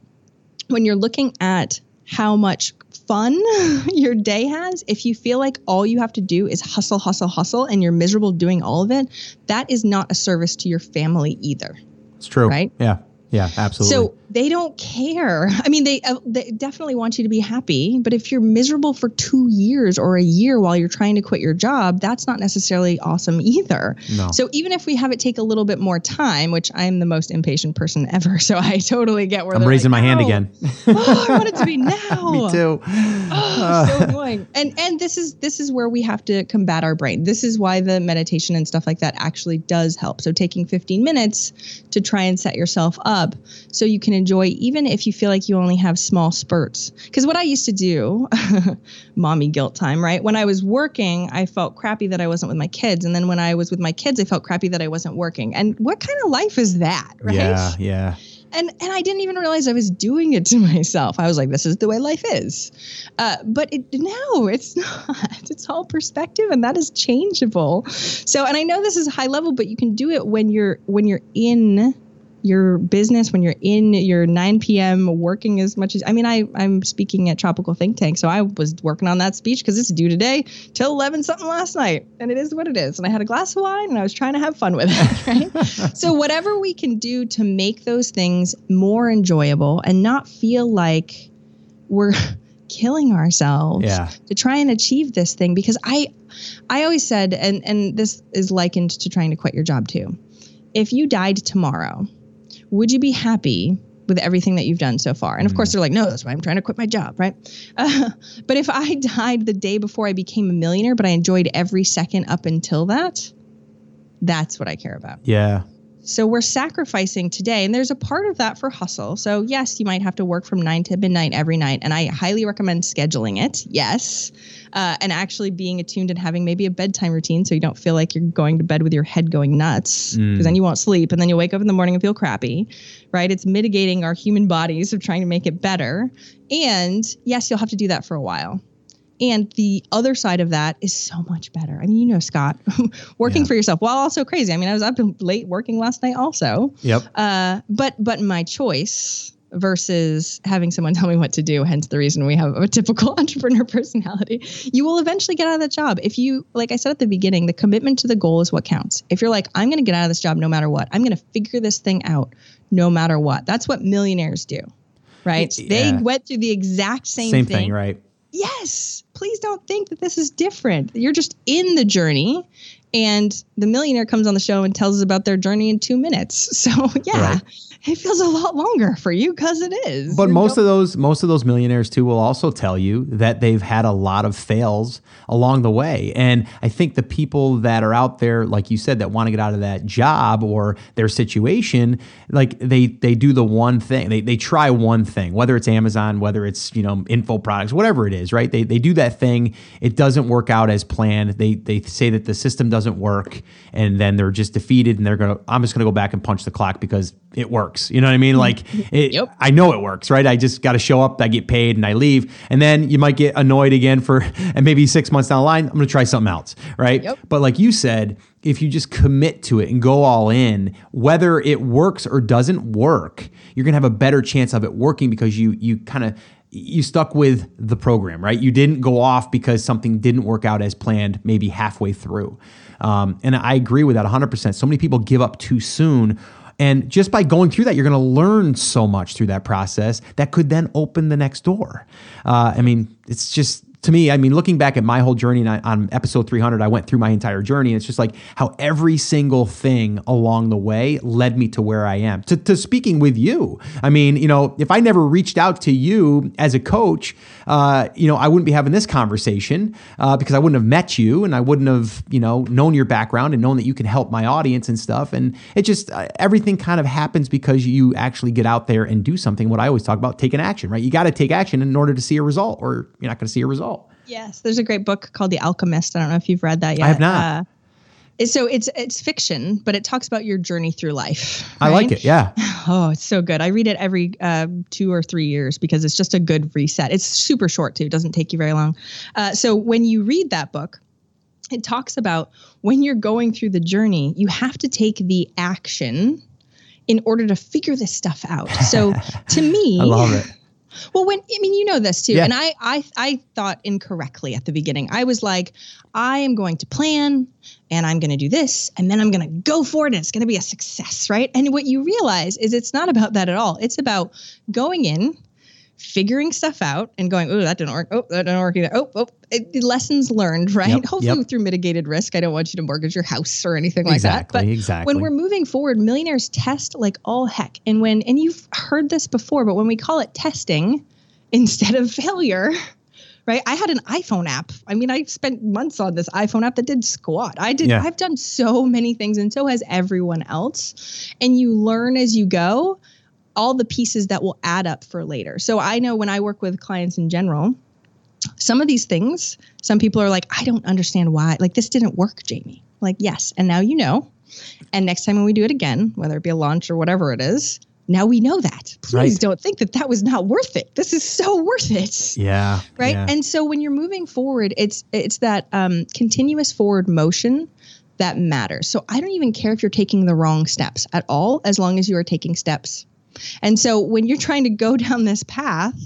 when you're looking at how much fun your day has, if you feel like all you have to do is hustle, hustle, hustle, and you're miserable doing all of it, that is not a service to your family either. It's true. Right? Yeah. Yeah, absolutely. So they don't care. I mean, they uh, they definitely want you to be happy, but if you're miserable for 2 years or a year while you're trying to quit your job, that's not necessarily awesome either. No. So even if we have it take a little bit more time, which I'm the most impatient person ever, so I totally get where I'm raising like, my hand again. oh, I want it to be now. Me too. Oh, so annoying. And and this is this is where we have to combat our brain. This is why the meditation and stuff like that actually does help. So taking 15 minutes to try and set yourself up so you can enjoy even if you feel like you only have small spurts. Because what I used to do, mommy guilt time, right? When I was working, I felt crappy that I wasn't with my kids. And then when I was with my kids, I felt crappy that I wasn't working. And what kind of life is that, right? Yeah, yeah and and I didn't even realize I was doing it to myself. I was like, this is the way life is. Uh, but it, no, it's not. It's all perspective, and that is changeable. So, and I know this is high level, but you can do it when you're when you're in your business when you're in your 9 p.m. working as much as I mean I I'm speaking at Tropical Think Tank so I was working on that speech because it's due today till 11 something last night and it is what it is and I had a glass of wine and I was trying to have fun with it right so whatever we can do to make those things more enjoyable and not feel like we're killing ourselves Yeah. to try and achieve this thing because I I always said and and this is likened to trying to quit your job too. If you died tomorrow, would you be happy with everything that you've done so far? And of course they're like, "No, that's why I'm trying to quit my job," right? Uh, but if I died the day before I became a millionaire, but I enjoyed every second up until that, that's what I care about. Yeah. So we're sacrificing today, and there's a part of that for hustle. So yes, you might have to work from nine to midnight every night, and I highly recommend scheduling it. Yes, uh, and actually being attuned and having maybe a bedtime routine, so you don't feel like you're going to bed with your head going nuts, because then you won't sleep, and then you'll wake up in the morning and feel crappy, right? It's mitigating our human bodies of trying to make it better, and yes, you'll have to do that for a while. And the other side of that is so much better. I mean, you know, Scott, working Yeah. for yourself while also crazy. I mean, I was up late working last night also. Yep. Uh, but but my choice versus having someone tell me what to do, hence the reason we have a typical entrepreneur personality. You will eventually get out of that job. If you, like I said at the beginning, the commitment to the goal is what counts. If you're like, I'm going to get out of this job no matter what, I'm going to figure this thing out no matter what. That's what millionaires do, right? Yeah. They went through the exact same, thing. Same thing, right? Yes, please don't think that this is different. You're just in the journey. And the millionaire comes on the show and tells us about their journey in two minutes. So yeah, Right. It feels a lot longer for you because it is. But most go- of those most of those millionaires too will also tell you that they've had a lot of fails along the way. And I think the people that are out there, like you said, that want to get out of that job or their situation, like they they do the one thing. They they try one thing, whether it's Amazon, whether it's, you know, info products, whatever it is, right? They they do that thing, it doesn't work out as planned. They they say that the system doesn't work and then they're just defeated and they're gonna I'm just gonna go back and punch the clock because it works. You know what I mean? Like it, Yep. I know it works, right? I just got to show up, I get paid, and I leave. And then you might get annoyed again for, and maybe six months down the line, I'm going to try something else, right? Yep. But like you said, if you just commit to it and go all in, whether it works or doesn't work, you're going to have a better chance of it working because you you kind of you stuck with the program, right? You didn't go off because something didn't work out as planned, maybe halfway through. Um, and I agree with that 100%. So many people give up too soon. And just by going through that, you're going to learn so much through that process that could then open the next door. Uh, I mean, it's just to me, I mean, looking back at my whole journey and I, on episode 300, I went through my entire journey. And it's just like how every single thing along the way led me to where I am. To, to speaking with you, I mean, you know, if I never reached out to you as a coach, uh, you know, I wouldn't be having this conversation uh, because I wouldn't have met you and I wouldn't have, you know, known your background and known that you can help my audience and stuff. And it just, uh, everything kind of happens because you actually get out there and do something. What I always talk about, taking action, right? You got to take action in order to see a result or you're not going to see a result. Yes, there's a great book called The Alchemist. I don't know if you've read that yet. I have not. Uh, so it's it's fiction, but it talks about your journey through life. I like it. Yeah. Oh, it's so good. I read it every uh, two or three years because it's just a good reset. It's super short too; it doesn't take you very long. Uh, so when you read that book, it talks about when you're going through the journey, you have to take the action in order to figure this stuff out. So to me, I love it. Well, when I mean, you know this too, Yeah. and I, I, I thought incorrectly at the beginning. I was like, I am going to plan, and I'm going to do this, and then I'm going to go for it, and it's going to be a success, right? And what you realize is it's not about that at all. It's about going in, figuring stuff out, and going, oh, that didn't work. Oh, that didn't work either. Oh, oh, it, lessons learned, right? Yep, Hopefully yep. through mitigated risk. I don't want you to mortgage your house or anything like that. But exactly. when we're moving forward, millionaires test like all heck. And when and you've heard this before, but when we call it testing instead of failure, right? I had an iPhone app. I mean, I spent months on this iPhone app that did squat. I did Yeah. I've done so many things and so has everyone else. And you learn as you go all the pieces that will add up for later. So I know when I work with clients in general, some of these things, some people are like, I don't understand why. Like, this didn't work, Jamie. Like, yes. And now you know. And next time when we do it again, whether it be a launch or whatever it is, now we know that. Please Right. don't think that that was not worth it. This is so worth it. Yeah. Right. yeah. And so when you're moving forward, it's it's that um, continuous forward motion that matters. So I don't even care if you're taking the wrong steps at all, as long as you are taking steps. And so when you're trying to go down this path,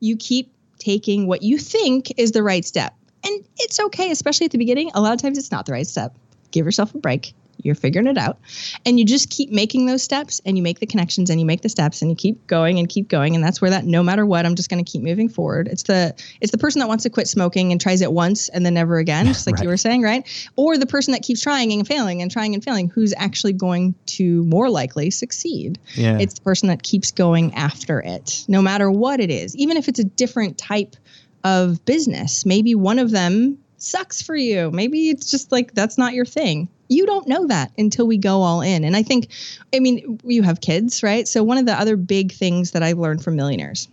you keep taking what you think is the right step. And it's okay, especially at the beginning. A lot of times it's not the right step. Give yourself a break you're figuring it out. And you just keep making those steps and you make the connections and you make the steps and you keep going and keep going. And that's where that no matter what i'm just going to keep moving forward. It's the it's the person that wants to quit smoking and tries it once and then never again just like right. you were saying right? Or the person that keeps trying and failing and trying and failing who's actually going to more likely succeed. Yeah. it's the person that keeps going after it no matter what it is. Even if it's a different type of business maybe one of them sucks for you. Maybe it's just like that's not your thing you don't know that until we go all in. And I think, I mean, you have kids, right? So one of the other big things that I've learned from millionaires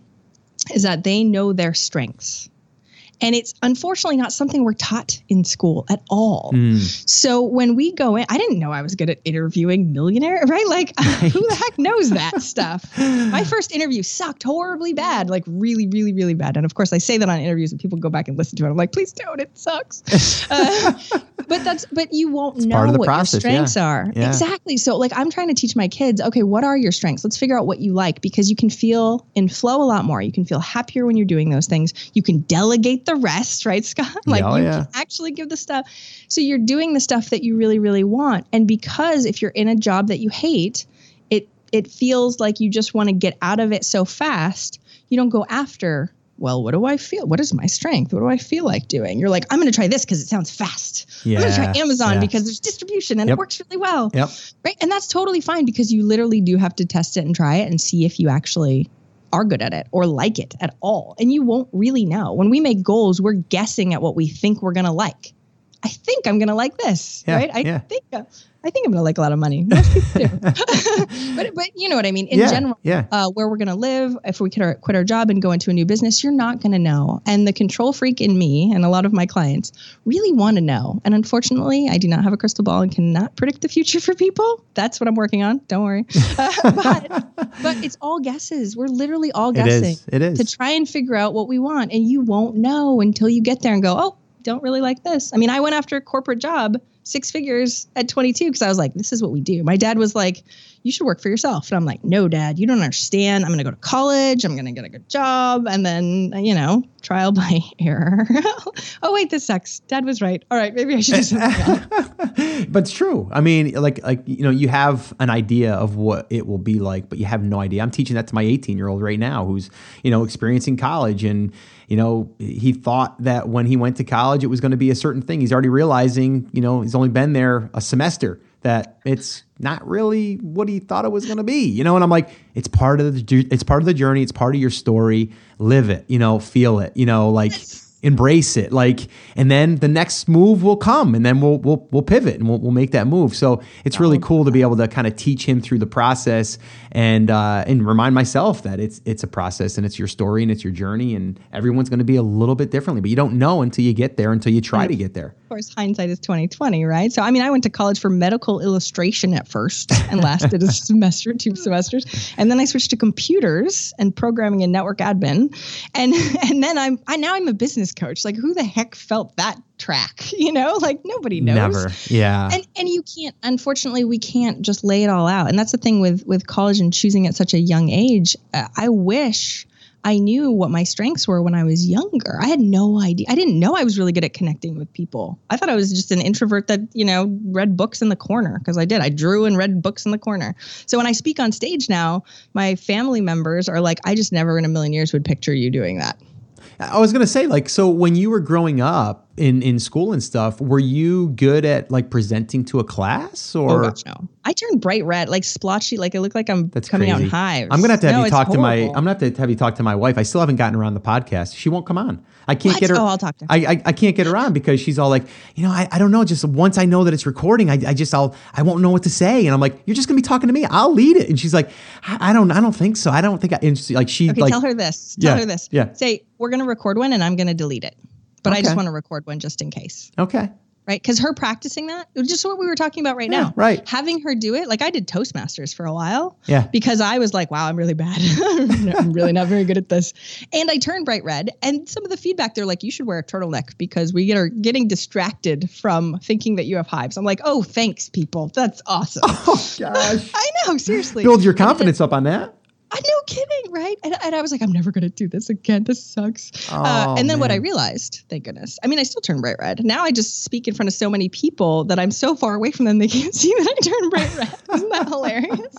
is that they know their strengths. And it's unfortunately not something we're taught in school at all. Mm. So when we go in, I didn't know I was good at interviewing millionaire, right? Like right. who the heck knows that stuff? My first interview sucked horribly bad, like really, really, really bad. And of course I say that on interviews and people go back and listen to it. I'm like, please don't, it sucks. Uh, but that's but you won't it's know what process, your strengths yeah. are. Yeah. Exactly. So like I'm trying to teach my kids, okay, what are your strengths? Let's figure out what you like because you can feel in flow a lot more. You can feel happier when you're doing those things. You can delegate the rest, right, Scott? Like oh, you yeah. can actually give the stuff. So you're doing the stuff that you really, really want. And because if you're in a job that you hate, it it feels like you just want to get out of it so fast, you don't go after well, what do I feel? What is my strength? What do I feel like doing? You're like, I'm going to try this because it sounds fast. Yeah, I'm going to try Amazon because there's distribution and yep. it works really well. Yep. Right. And that's totally fine because you literally do have to test it and try it and see if you actually are good at it or like it at all. And you won't really know. When we make goals, we're guessing at what we think we're going to like. I think I'm going to like this, yeah, right? I yeah. think uh, I think I'm going to like a lot of money. Most people do. but, but you know what I mean? In yeah, general, yeah. Uh, where we're going to live, if we quit our, quit our job and go into a new business, you're not going to know. And the control freak in me and a lot of my clients really want to know. And unfortunately, I do not have a crystal ball and cannot predict the future for people. That's what I'm working on. Don't worry. Uh, but, but it's all guesses. We're literally all guessing. It is. It is. To try and figure out what we want. And you won't know until you get there and go, oh, don't really like this. I mean, I went after a corporate job six figures at 22 because I was like, this is what we do. My dad was like, you should work for yourself. And I'm like, no, dad, you don't understand. I'm going to go to college. I'm going to get a good job. And then, you know, trial by error. oh, wait, this sucks. Dad was right. All right. Maybe I should do but it's true. I mean, like, like, you know, you have an idea of what it will be like, but you have no idea. I'm teaching that to my 18 year old right now who's, you know, experiencing college and, you know, he thought that when he went to college, it was going to be a certain thing. He's already realizing, you know, he's only been there a semester that it's not really what he thought it was going to be, you know. And I'm like, it's part of the it's part of the journey. It's part of your story. Live it, you know. Feel it, you know. Like embrace it like and then the next move will come and then we'll we'll, we'll pivot and we'll, we'll make that move so it's really cool to be able to kind of teach him through the process and uh, and remind myself that it's it's a process and it's your story and it's your journey and everyone's going to be a little bit differently but you don't know until you get there until you try to get there of course hindsight is 2020 right so i mean i went to college for medical illustration at first and lasted a semester two semesters and then i switched to computers and programming and network admin and and then i'm i now i'm a business coach. Like who the heck felt that track? You know, like nobody knows. Never. Yeah. And and you can't unfortunately we can't just lay it all out. And that's the thing with with college and choosing at such a young age. Uh, I wish I knew what my strengths were when I was younger. I had no idea. I didn't know I was really good at connecting with people. I thought I was just an introvert that, you know, read books in the corner because I did. I drew and read books in the corner. So when I speak on stage now, my family members are like, I just never in a million years would picture you doing that. I was gonna say, like, so when you were growing up in in school and stuff, were you good at like presenting to a class oh, or? Oh gosh, no. I turned bright red, like splotchy, like I look like I'm That's coming crazy. out hives. I'm gonna have to have no, you talk to my. I'm gonna have to have you talk to my wife. I still haven't gotten around the podcast. She won't come on. I can't what? get her. Oh, I'll talk to her. I, I, I can't get her on because she's all like, you know, I, I don't know. Just once I know that it's recording, I, I just I'll I won't know what to say, and I'm like, you're just gonna be talking to me. I'll lead it, and she's like, I, I don't I don't think so. I don't think I. And she, like she okay, like tell her this. Tell yeah, her this. Yeah. Say we're gonna record one, and I'm gonna delete it, but okay. I just want to record one just in case. Okay. right? Because her practicing that, just what we were talking about right Yeah, now, right. Having her do it, like I did Toastmasters for a while, Yeah. because I was like, wow, I'm really bad. I'm really not very good at this. And I turned bright red. And some of the feedback, they're like, you should wear a turtleneck because we are getting distracted from thinking that you have hives. I'm like, oh, thanks, people. That's awesome. Oh gosh. I know, seriously. Build your confidence up on that. I no kidding, right? And, and I was like, I'm never gonna do this again. This sucks. uh, Oh, and then what I realized, thank goodness. I mean, I still turn bright red. Now I just speak in front of so many people that I'm so far away from them they can't see that I turn bright red. Isn't that hilarious?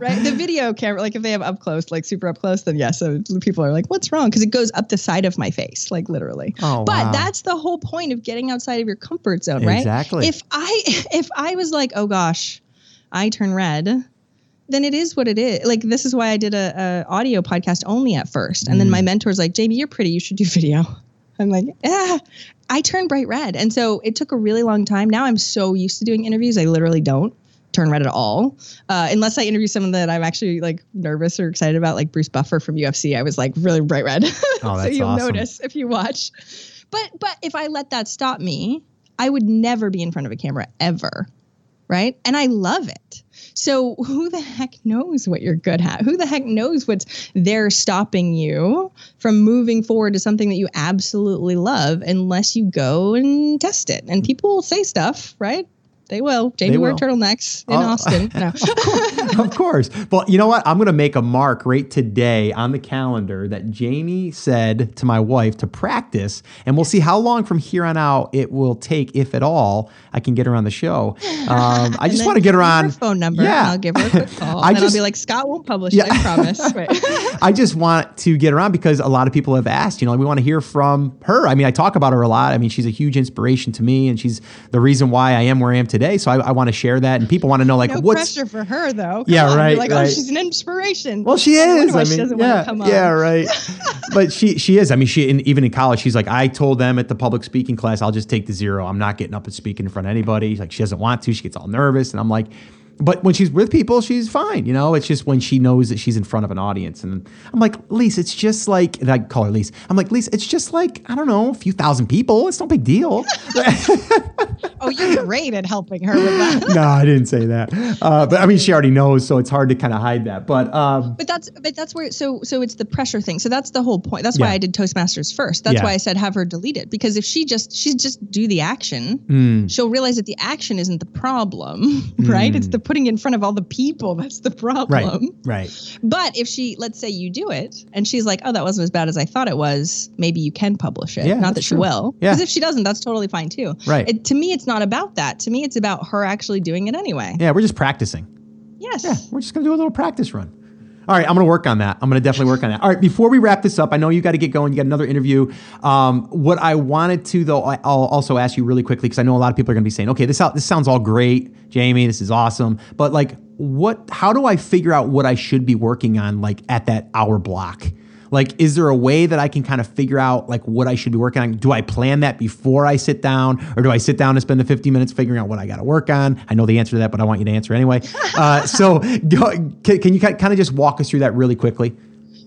right? The video camera, like if they have up close, like super up close, then yes, so people are like, "What's wrong?" Because it goes up the side of my face, like literally. Oh, but wow. that's the whole point of getting outside of your comfort zone, right? Exactly. If I if I was like, "Oh gosh, I turn red," then it is what it is. Like this is why I did a, a audio podcast only at first, and then Mm. my mentor's like, "Jamie, you're pretty. You should do video." I'm like, "Yeah." I turned bright red, and so it took a really long time. Now I'm so used to doing interviews, I literally don't turn red at all, uh, unless I interview someone that I'm actually like nervous or excited about, like Bruce Buffer from UFC. I was like really bright red, so Oh, that's you'll awesome. notice if you watch. But but if I let that stop me, I would never be in front of a camera ever, right? And I love it. So who the heck knows what you're good at? Who the heck knows what's there stopping you from moving forward to something that you absolutely love unless you go and test it? And people say stuff, right? They will. Jamie They wear will. turtlenecks in Oh. Austin. No. of course. Well, you know what? I'm going to make a mark right today on the calendar that Jamie said to my wife to practice, and we'll see how long from here on out it will take, if at all, I can get her on the show. Um, I just want to get her on. Her phone number. Yeah. And I'll give her a quick call. I and just- I'll be like, Scott won't publish Yeah. it. I promise. I just want to get her on because a lot of people have asked, you know, we want to hear from her. I mean, I talk about her a lot. I mean, she's a huge inspiration to me, and she's the reason why I am where I am today. So I, I want to share that, and people want to know, like, no what's pressure for her though. Come Yeah, on. right, You're like, oh, right. oh, she's an inspiration. Well, she is. I she mean, yeah, come yeah, right. but she she is. I mean, she and even in college, she's like, I told them at the public speaking class, I'll just take the zero. I'm not getting up and speaking in front of anybody. Like she doesn't want to. She gets all nervous, and I'm like. But when she's with people, she's fine. You know, it's just when she knows that she's in front of an audience. And I'm like, Lise, it's just like, and I call her Lise. I'm like, Lise, it's just like, I don't know, a few thousand people. It's no big deal. Oh, you're great at helping her with that. no, I didn't say that. Uh, but I mean, she already knows, so it's hard to kind of hide that. But um, But that's but that's where so so it's the pressure thing. So that's the whole point. That's why I did Toastmasters first. That's Yeah. why I said have her delete it because if she just she just do the action, Hmm. she'll realize that the action isn't the problem, right? It's the putting in front of all the people that's the problem. right, right. But if she, let's say you do it and she's like, oh, that wasn't as bad as I thought it was, maybe you can publish it. Yeah, Not that she true. will. Yeah. Because if she doesn't, that's totally fine too. Right. It, to me, it's not about that. To me, it's about her actually doing it anyway. Yeah, we're just practicing. Yes. Yeah, we're just gonna do a little practice run. All right, I'm gonna work on that. I'm gonna definitely work on that. All right, before we wrap this up, I know you got to get going. You got another interview. Um, what I wanted to though, I'll also ask you really quickly because I know a lot of people are gonna be saying, "Okay, this this sounds all great, Jamie. This is awesome," but like, what? How do I figure out what I should be working on like at that hour block? Like, is there a way that I can kind of figure out like what I should be working on? Do I plan that before I sit down, or do I sit down and spend the 50 minutes figuring out what I got to work on? I know the answer to that, but I want you to answer anyway. Uh, so, go, can, can you kind of just walk us through that really quickly?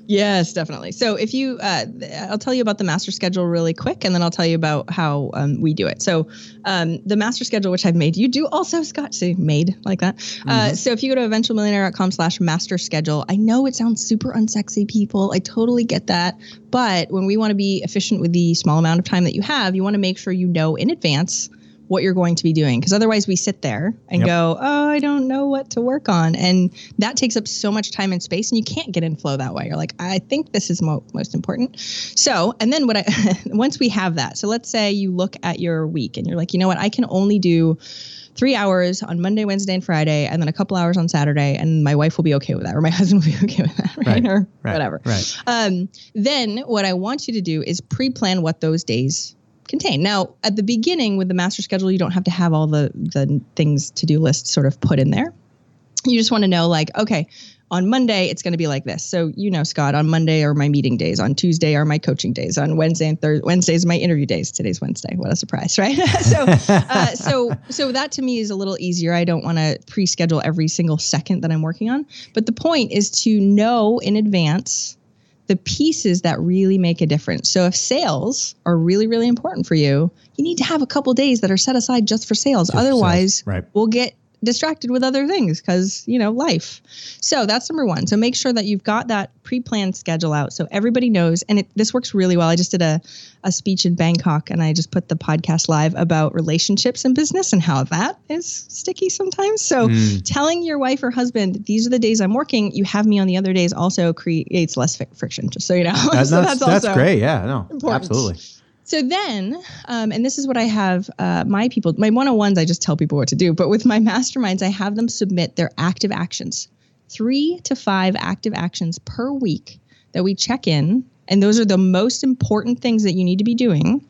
Yes, definitely. So if you, uh, I'll tell you about the master schedule really quick, and then I'll tell you about how um, we do it. So um, the master schedule, which I've made, you do also, Scott, say made like that. Uh, so if you go to eventualmillionaire.com slash master schedule, I know it sounds super unsexy, people. I totally get that. But when we want to be efficient with the small amount of time that you have, you want to make sure you know in advance what you're going to be doing. Because otherwise we sit there and Yep. go oh i don't know what to work on. And that takes up so much time and space and you can't get in flow that way. You're like i think this is mo- most important. So and then what i once we have that so let's say you look at your week and you're like you know what? I can only do three hours on monday wednesday and friday and then a couple hours on saturday and my wife will be okay with that or my husband will be okay with that right, Right, or right, whatever. Right. um, then what I want you to do is pre-plan what those days contain. Now, at the beginning with the master schedule, you don't have to have all the the things to do list sort of put in there. You just want to know like, okay, on Monday it's going to be like this. So you know, Scott, on Monday are my meeting days. On Tuesday are my coaching days. On Wednesday and Thursday, Wednesdays my interview days. Today's Wednesday. What a surprise, right? so, uh, so, so that to me is a little easier. I don't want to pre-schedule every single second that I'm working on. But the point is to know in advance the pieces that really make a difference. So if sales are really, really important for you, you need to have a couple days that are set aside just for sales. Just for Otherwise, sales, right. we'll get distracted with other things because you know life. So that's number one. So make sure that you've got that pre-planned schedule out so everybody knows and it, this works really well. I just did a, a speech in bangkok and i just put the podcast live about relationships and business and how that is sticky sometimes. So hmm. telling your wife or husband these are the days i'm working. You have me on the other days also creates less friction just so you know. That- so that's, that's also great. Yeah, no, important. absolutely. So then, um, and this is what I have uh, my people, my one on ones, I just tell people what to do. But with my masterminds, I have them submit their active actions, three to five active actions per week that we check in. And those are the most important things that you need to be doing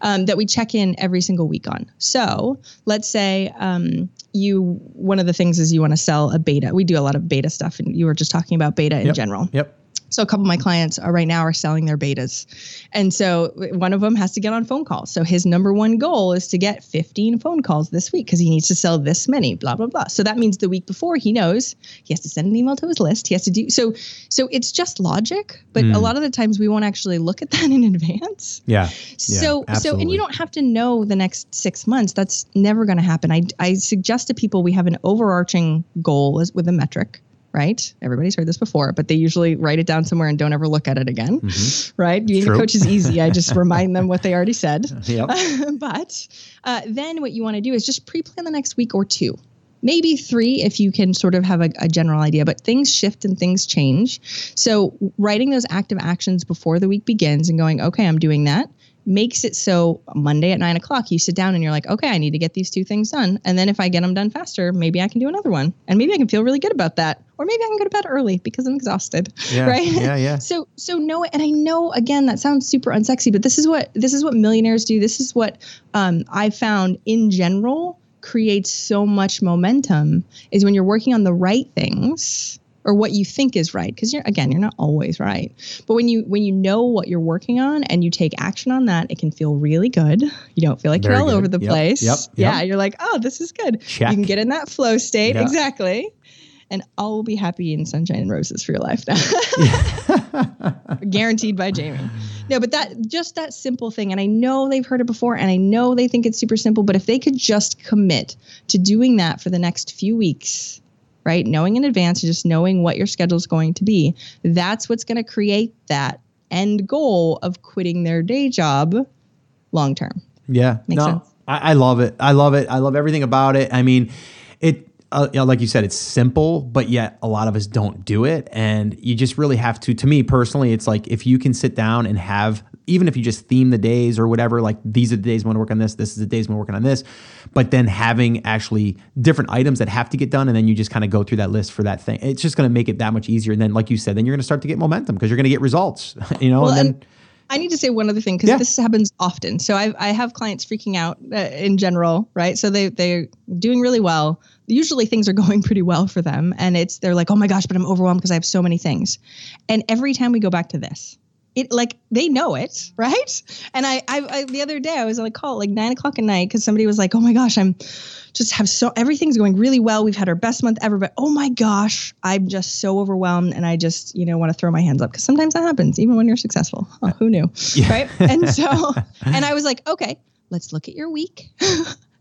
um, that we check in every single week on. So let's say um, you, one of the things is you want to sell a beta. We do a lot of beta stuff, and you were just talking about beta in Yep. general. Yep. So a couple of my mm-hmm. clients are right now are selling their betas. And so one of them has to get on phone calls. So his number one goal is to get 15 phone calls this week because he needs to sell this many, blah, blah, blah. So that means the week before he knows he has to send an email to his list. He has to do so so it's just logic, but a mm. lot of the times we won't actually look at that in advance. Yeah. So so and you don't have to know the next six months. That's never going to happen. I I suggest to people we have an overarching goal as, with a metric. Right. Everybody's heard this before, but they usually write it down somewhere and don't ever look at it again. Right. Being True. a coach is easy. I just remind them what they already said. Yep. but uh, then what you want to do is just pre-plan the next week or two maybe three if you can sort of have a, a general idea but things shift and things change so writing those active actions before the week begins and going okay i'm doing that makes it so monday at nine o'clock you sit down and you're like okay i need to get these two things done. And then if i get them done faster maybe i can do another one. And maybe i can feel really good about that. Or maybe i can go to bed early because i'm exhausted Yeah, right? yeah, yeah. so so know it and i know again that sounds super unsexy but this is what this is what millionaires do. This is what um, i found in general creates so much momentum is when you're working on the right things or what you think is right because you're again you're not always right but when you when you know what you're working on and you take action on that it can feel really good you don't feel like Very you're all good. over the Yep, place yep, yeah you're like oh this is good Check. you can get in that flow state Yeah. exactly and all will be happy in sunshine and roses for your life now guaranteed by Jamie. No, but that just that simple thing, and I know they've heard it before, and I know they think it's super simple. But if they could just commit to doing that for the next few weeks, right, knowing in advance, just knowing what your schedule is going to be, that's what's going to create that end goal of quitting their day job long term. Yeah. Makes no, sense. I, I love it. I love it. I love everything about it. I mean, it, uh, you know, like you said, it's simple, but yet a lot of us don't do it. And you just really have to, to me personally, it's like if you can sit down and have, even if you just theme the days or whatever, like these are the days when I work on this, this is the days when we're working on this, but then having actually different items that have to get done. And then you just kind of go through that list for that thing. It's just going to make it that much easier. And then, like you said, then you're going to start to get momentum because you're going to get results, you know, Well, and then. and I need to say one other thing because Yeah. this happens often. So I, I have clients freaking out uh, in general, right? So they they're doing really well. Usually things are going pretty well for them, and it's they're like, oh my gosh, but I'm overwhelmed because I have so many things. And every time we go back to this, it like they know it, right? And I, I, I the other day I was on a call like nine o'clock at night because somebody was like, oh my gosh, I'm just have so everything's going really well. We've had our best month ever, but oh my gosh, I'm just so overwhelmed and I just, you know, want to throw my hands up because sometimes that happens even when you're successful. Oh, who knew? Right? And so and I was like, okay, let's look at your week.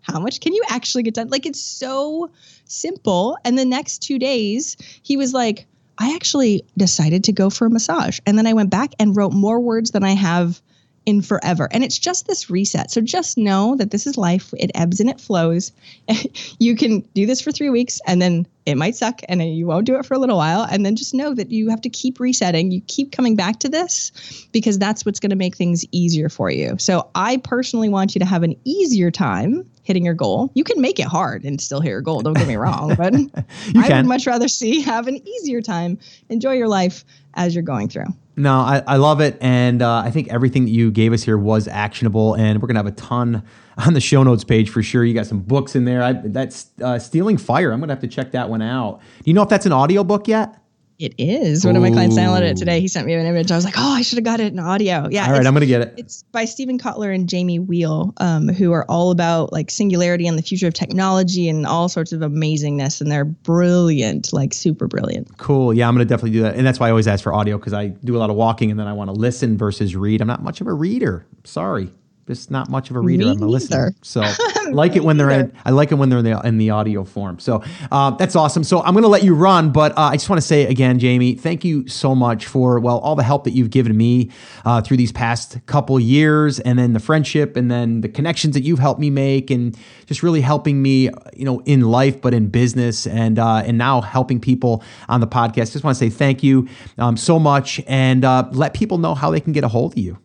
How much can you actually get done? Like it's so simple. And the next 2 days, he was like, I actually decided to go for a massage. And then I went back and wrote more words than I have in forever. And it's just this reset. So just know that this is life. It ebbs and it flows. you can do this for three weeks and then it might suck and you won't do it for a little while. And then just know that you have to keep resetting. You keep coming back to this because that's what's going to make things easier for you. So I personally want you to have an easier time hitting your goal. You can make it hard and still hit your goal. Don't get me wrong, but I can. would much rather see have an easier time, enjoy your life as you're going through. No, I, I love it. And uh, I think everything that you gave us here was actionable. And we're going to have a ton on the show notes page for sure. You got some books in there. I, that's uh, Stealing Fire. I'm going to have to check that one out. Do you know if that's an audiobook yet? It is. One of my clients downloaded it today. He sent me an image. I was like, oh, I should have got it in audio. Yeah. All right, I'm going to get it. It's by Steven Kotler and Jamie Wheal, um, who are all about like singularity and the future of technology and all sorts of amazingness. And they're brilliant, like super brilliant. Cool. Yeah, I'm going to definitely do that. And that's why I always ask for audio because I do a lot of walking and then I want to listen versus read. I'm not much of a reader. Sorry just not much of a reader. Me I'm a listener. So like it when they're in, I like it when they're in the, in the audio form. So uh, that's awesome. So I'm going to let you run, but uh, I just want to say again, Jamie, thank you so much for, well, all the help that you've given me uh, through these past couple years and then the friendship and then the connections that you've helped me make and just really helping me, you know, in life, but in business and, uh, and now helping people on the podcast. Just want to say thank you um, so much and uh, let people know how they can get a hold of you.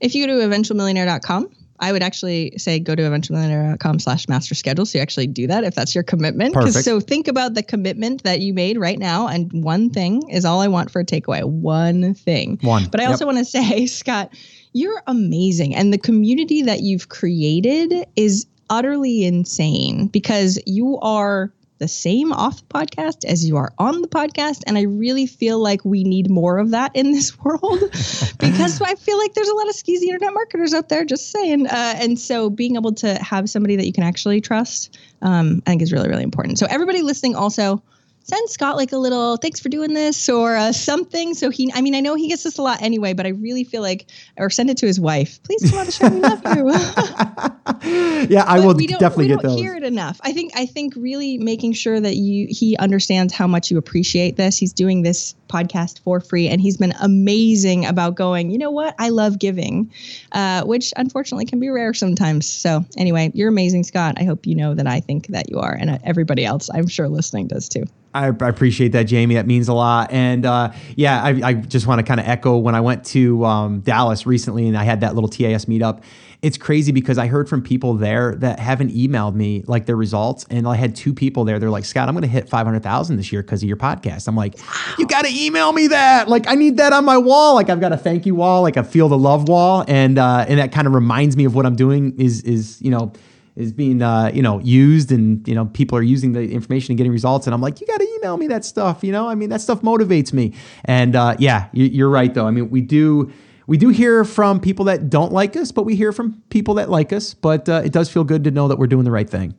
If you go to eventualmillionaire.com, I would actually say go to eventualmillionaire.com slash master schedule. So you actually do that if that's your commitment. Perfect. So think about the commitment that you made right now. And one thing is all I want for a takeaway. One thing. One. But I also Yep. want to say, Scott, you're amazing. And the community that you've created is utterly insane because you are the same off the podcast as you are on the podcast. And I really feel like we need more of that in this world because I feel like there's a lot of skeezy internet marketers out there, just saying. Uh, and so being able to have somebody that you can actually trust, um, I think is really, really important. So everybody listening also, send Scott like a little thanks for doing this or uh, something. So he, I mean, I know he gets this a lot anyway, but I really feel like, or send it to his wife. Please come on the show. We love you. yeah, I will we don't, definitely we get don't those. hear it enough. I think I think really making sure that you he understands how much you appreciate this. He's doing this podcast for free, and he's been amazing about going. You know what? I love giving, uh, which unfortunately can be rare sometimes. So anyway, you're amazing, Scott. I hope you know that I think that you are, and uh, everybody else I'm sure listening does too. I, I appreciate that, Jamie. That means a lot. And uh, yeah, I, I just want to kind of echo when I went to um, Dallas recently and I had that little TAS meetup. It's crazy because I heard from people there that haven't emailed me like their results, and I had two people there. They're like, "Scott, I'm going to hit 500,000 this year because of your podcast." I'm like, "You got to email me that. Like, I need that on my wall. Like, I've got a thank you wall, like a feel the love wall, and uh, and that kind of reminds me of what I'm doing. Is is you know." is being uh, you know used and you know people are using the information and getting results and i'm like you got to email me that stuff you know i mean that stuff motivates me and uh, yeah you're right though i mean we do we do hear from people that don't like us but we hear from people that like us. But uh, it does feel good to know that we're doing the right thing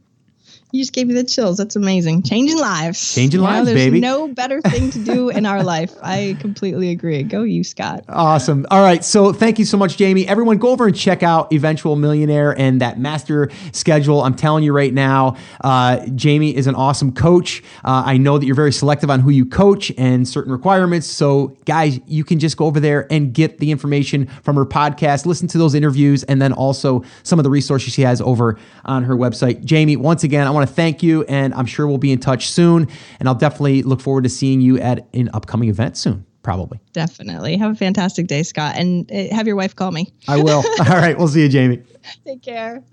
You just gave me the chills. That's amazing. Changing lives. Changing You know, lives, there's baby. no better thing to do in our life. I completely agree. Go you, Scott. Awesome. All right. So thank you so much, Jamie. Everyone, go over and check out Eventual Millionaire and that master schedule. I'm telling you right now, uh, Jamie is an awesome coach. Uh, I know that you're very selective on who you coach and certain requirements. So, guys, you can just go over there and get the information from her podcast, listen to those interviews, and then also some of the resources she has over on her website. Jamie, once again, I want to thank you, and I'm sure we'll be in touch soon. And I'll definitely look forward to seeing you at an upcoming event soon, probably. Definitely. Have a fantastic day, Scott. And uh, have your wife call me. I will. All right. We'll see you, Jamie. Take care.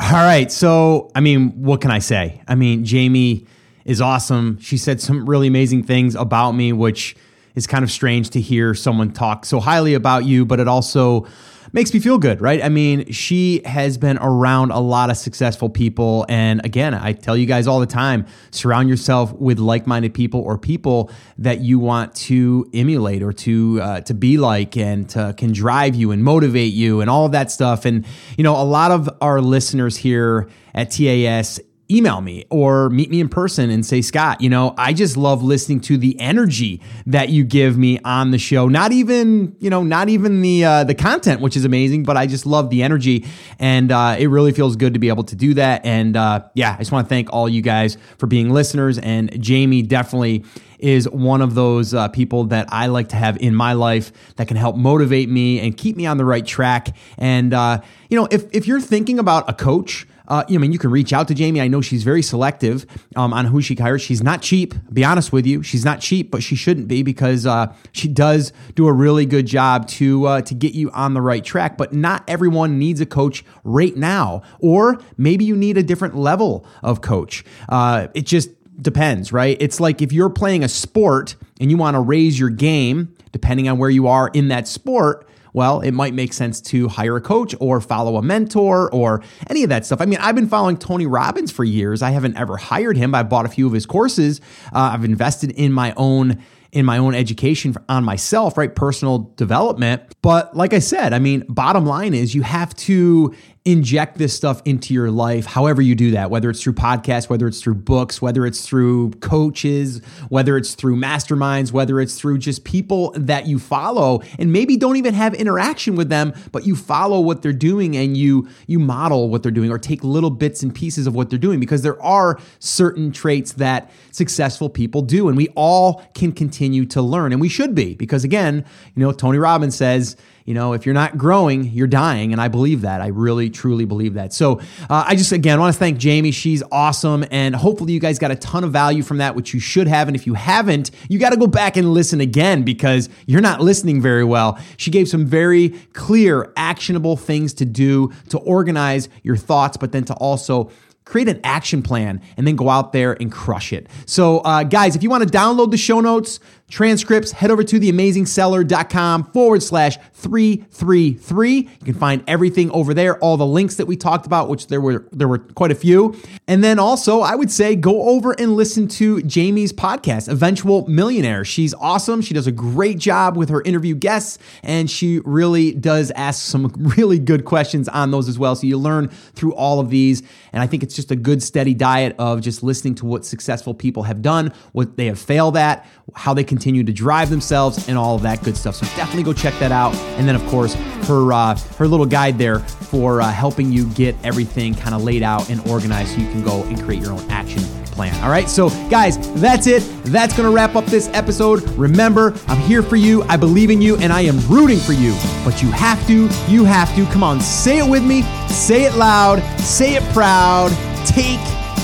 All right. So, I mean, what can I say? I mean, Jamie is awesome. She said some really amazing things about me, which is kind of strange to hear someone talk so highly about you, but it also makes me feel good, right? I mean, she has been around a lot of successful people. And again, I tell you guys all the time surround yourself with like minded people or people that you want to emulate or to, uh, to be like and to, can drive you and motivate you and all of that stuff. And, you know, a lot of our listeners here at TAS email me or meet me in person and say, Scott, you know, I just love listening to the energy that you give me on the show. Not even, you know, not even the uh, the content, which is amazing, but I just love the energy, and uh, it really feels good to be able to do that. And uh, yeah, I just want to thank all you guys for being listeners. And Jamie definitely is one of those uh, people that I like to have in my life that can help motivate me and keep me on the right track. And uh, you know, if if you're thinking about a coach. Uh, you know, I mean, you can reach out to Jamie. I know she's very selective um, on who she hires. She's not cheap. Be honest with you, she's not cheap, but she shouldn't be because uh, she does do a really good job to uh, to get you on the right track. But not everyone needs a coach right now, or maybe you need a different level of coach. Uh, it just depends, right? It's like if you're playing a sport and you want to raise your game, depending on where you are in that sport well, it might make sense to hire a coach or follow a mentor or any of that stuff. I mean, I've been following Tony Robbins for years. I haven't ever hired him. I've bought a few of his courses. Uh, I've invested in my own in my own education on myself, right? Personal development. But like I said, I mean, bottom line is you have to inject this stuff into your life, however you do that, whether it's through podcasts, whether it's through books, whether it's through coaches, whether it's through masterminds, whether it's through just people that you follow and maybe don't even have interaction with them, but you follow what they're doing and you you model what they're doing or take little bits and pieces of what they're doing because there are certain traits that successful people do and we all can continue to learn and we should be because again, you know, Tony Robbins says you know, if you're not growing, you're dying. And I believe that. I really, truly believe that. So uh, I just, again, want to thank Jamie. She's awesome. And hopefully you guys got a ton of value from that, which you should have. And if you haven't, you got to go back and listen again because you're not listening very well. She gave some very clear, actionable things to do to organize your thoughts, but then to also create an action plan and then go out there and crush it. So, uh, guys, if you want to download the show notes, transcripts, head over to theamazingseller.com forward slash 333. You can find everything over there, all the links that we talked about, which there were there were quite a few. And then also, I would say go over and listen to Jamie's podcast, Eventual Millionaire. She's awesome. She does a great job with her interview guests, and she really does ask some really good questions on those as well. So you learn through all of these. And I think it's just a good steady diet of just listening to what successful people have done, what they have failed at, how they continue to drive themselves, and all of that good stuff. So definitely go check that out. And then, of course, her uh, her little guide there for uh, helping you get everything kind of laid out and organized so you can go and create your own action plan. All right, so guys, that's it. That's going to wrap up this episode. Remember, I'm here for you. I believe in you, and I am rooting for you. But you have to, you have to. Come on, say it with me. Say it loud. Say it proud. Take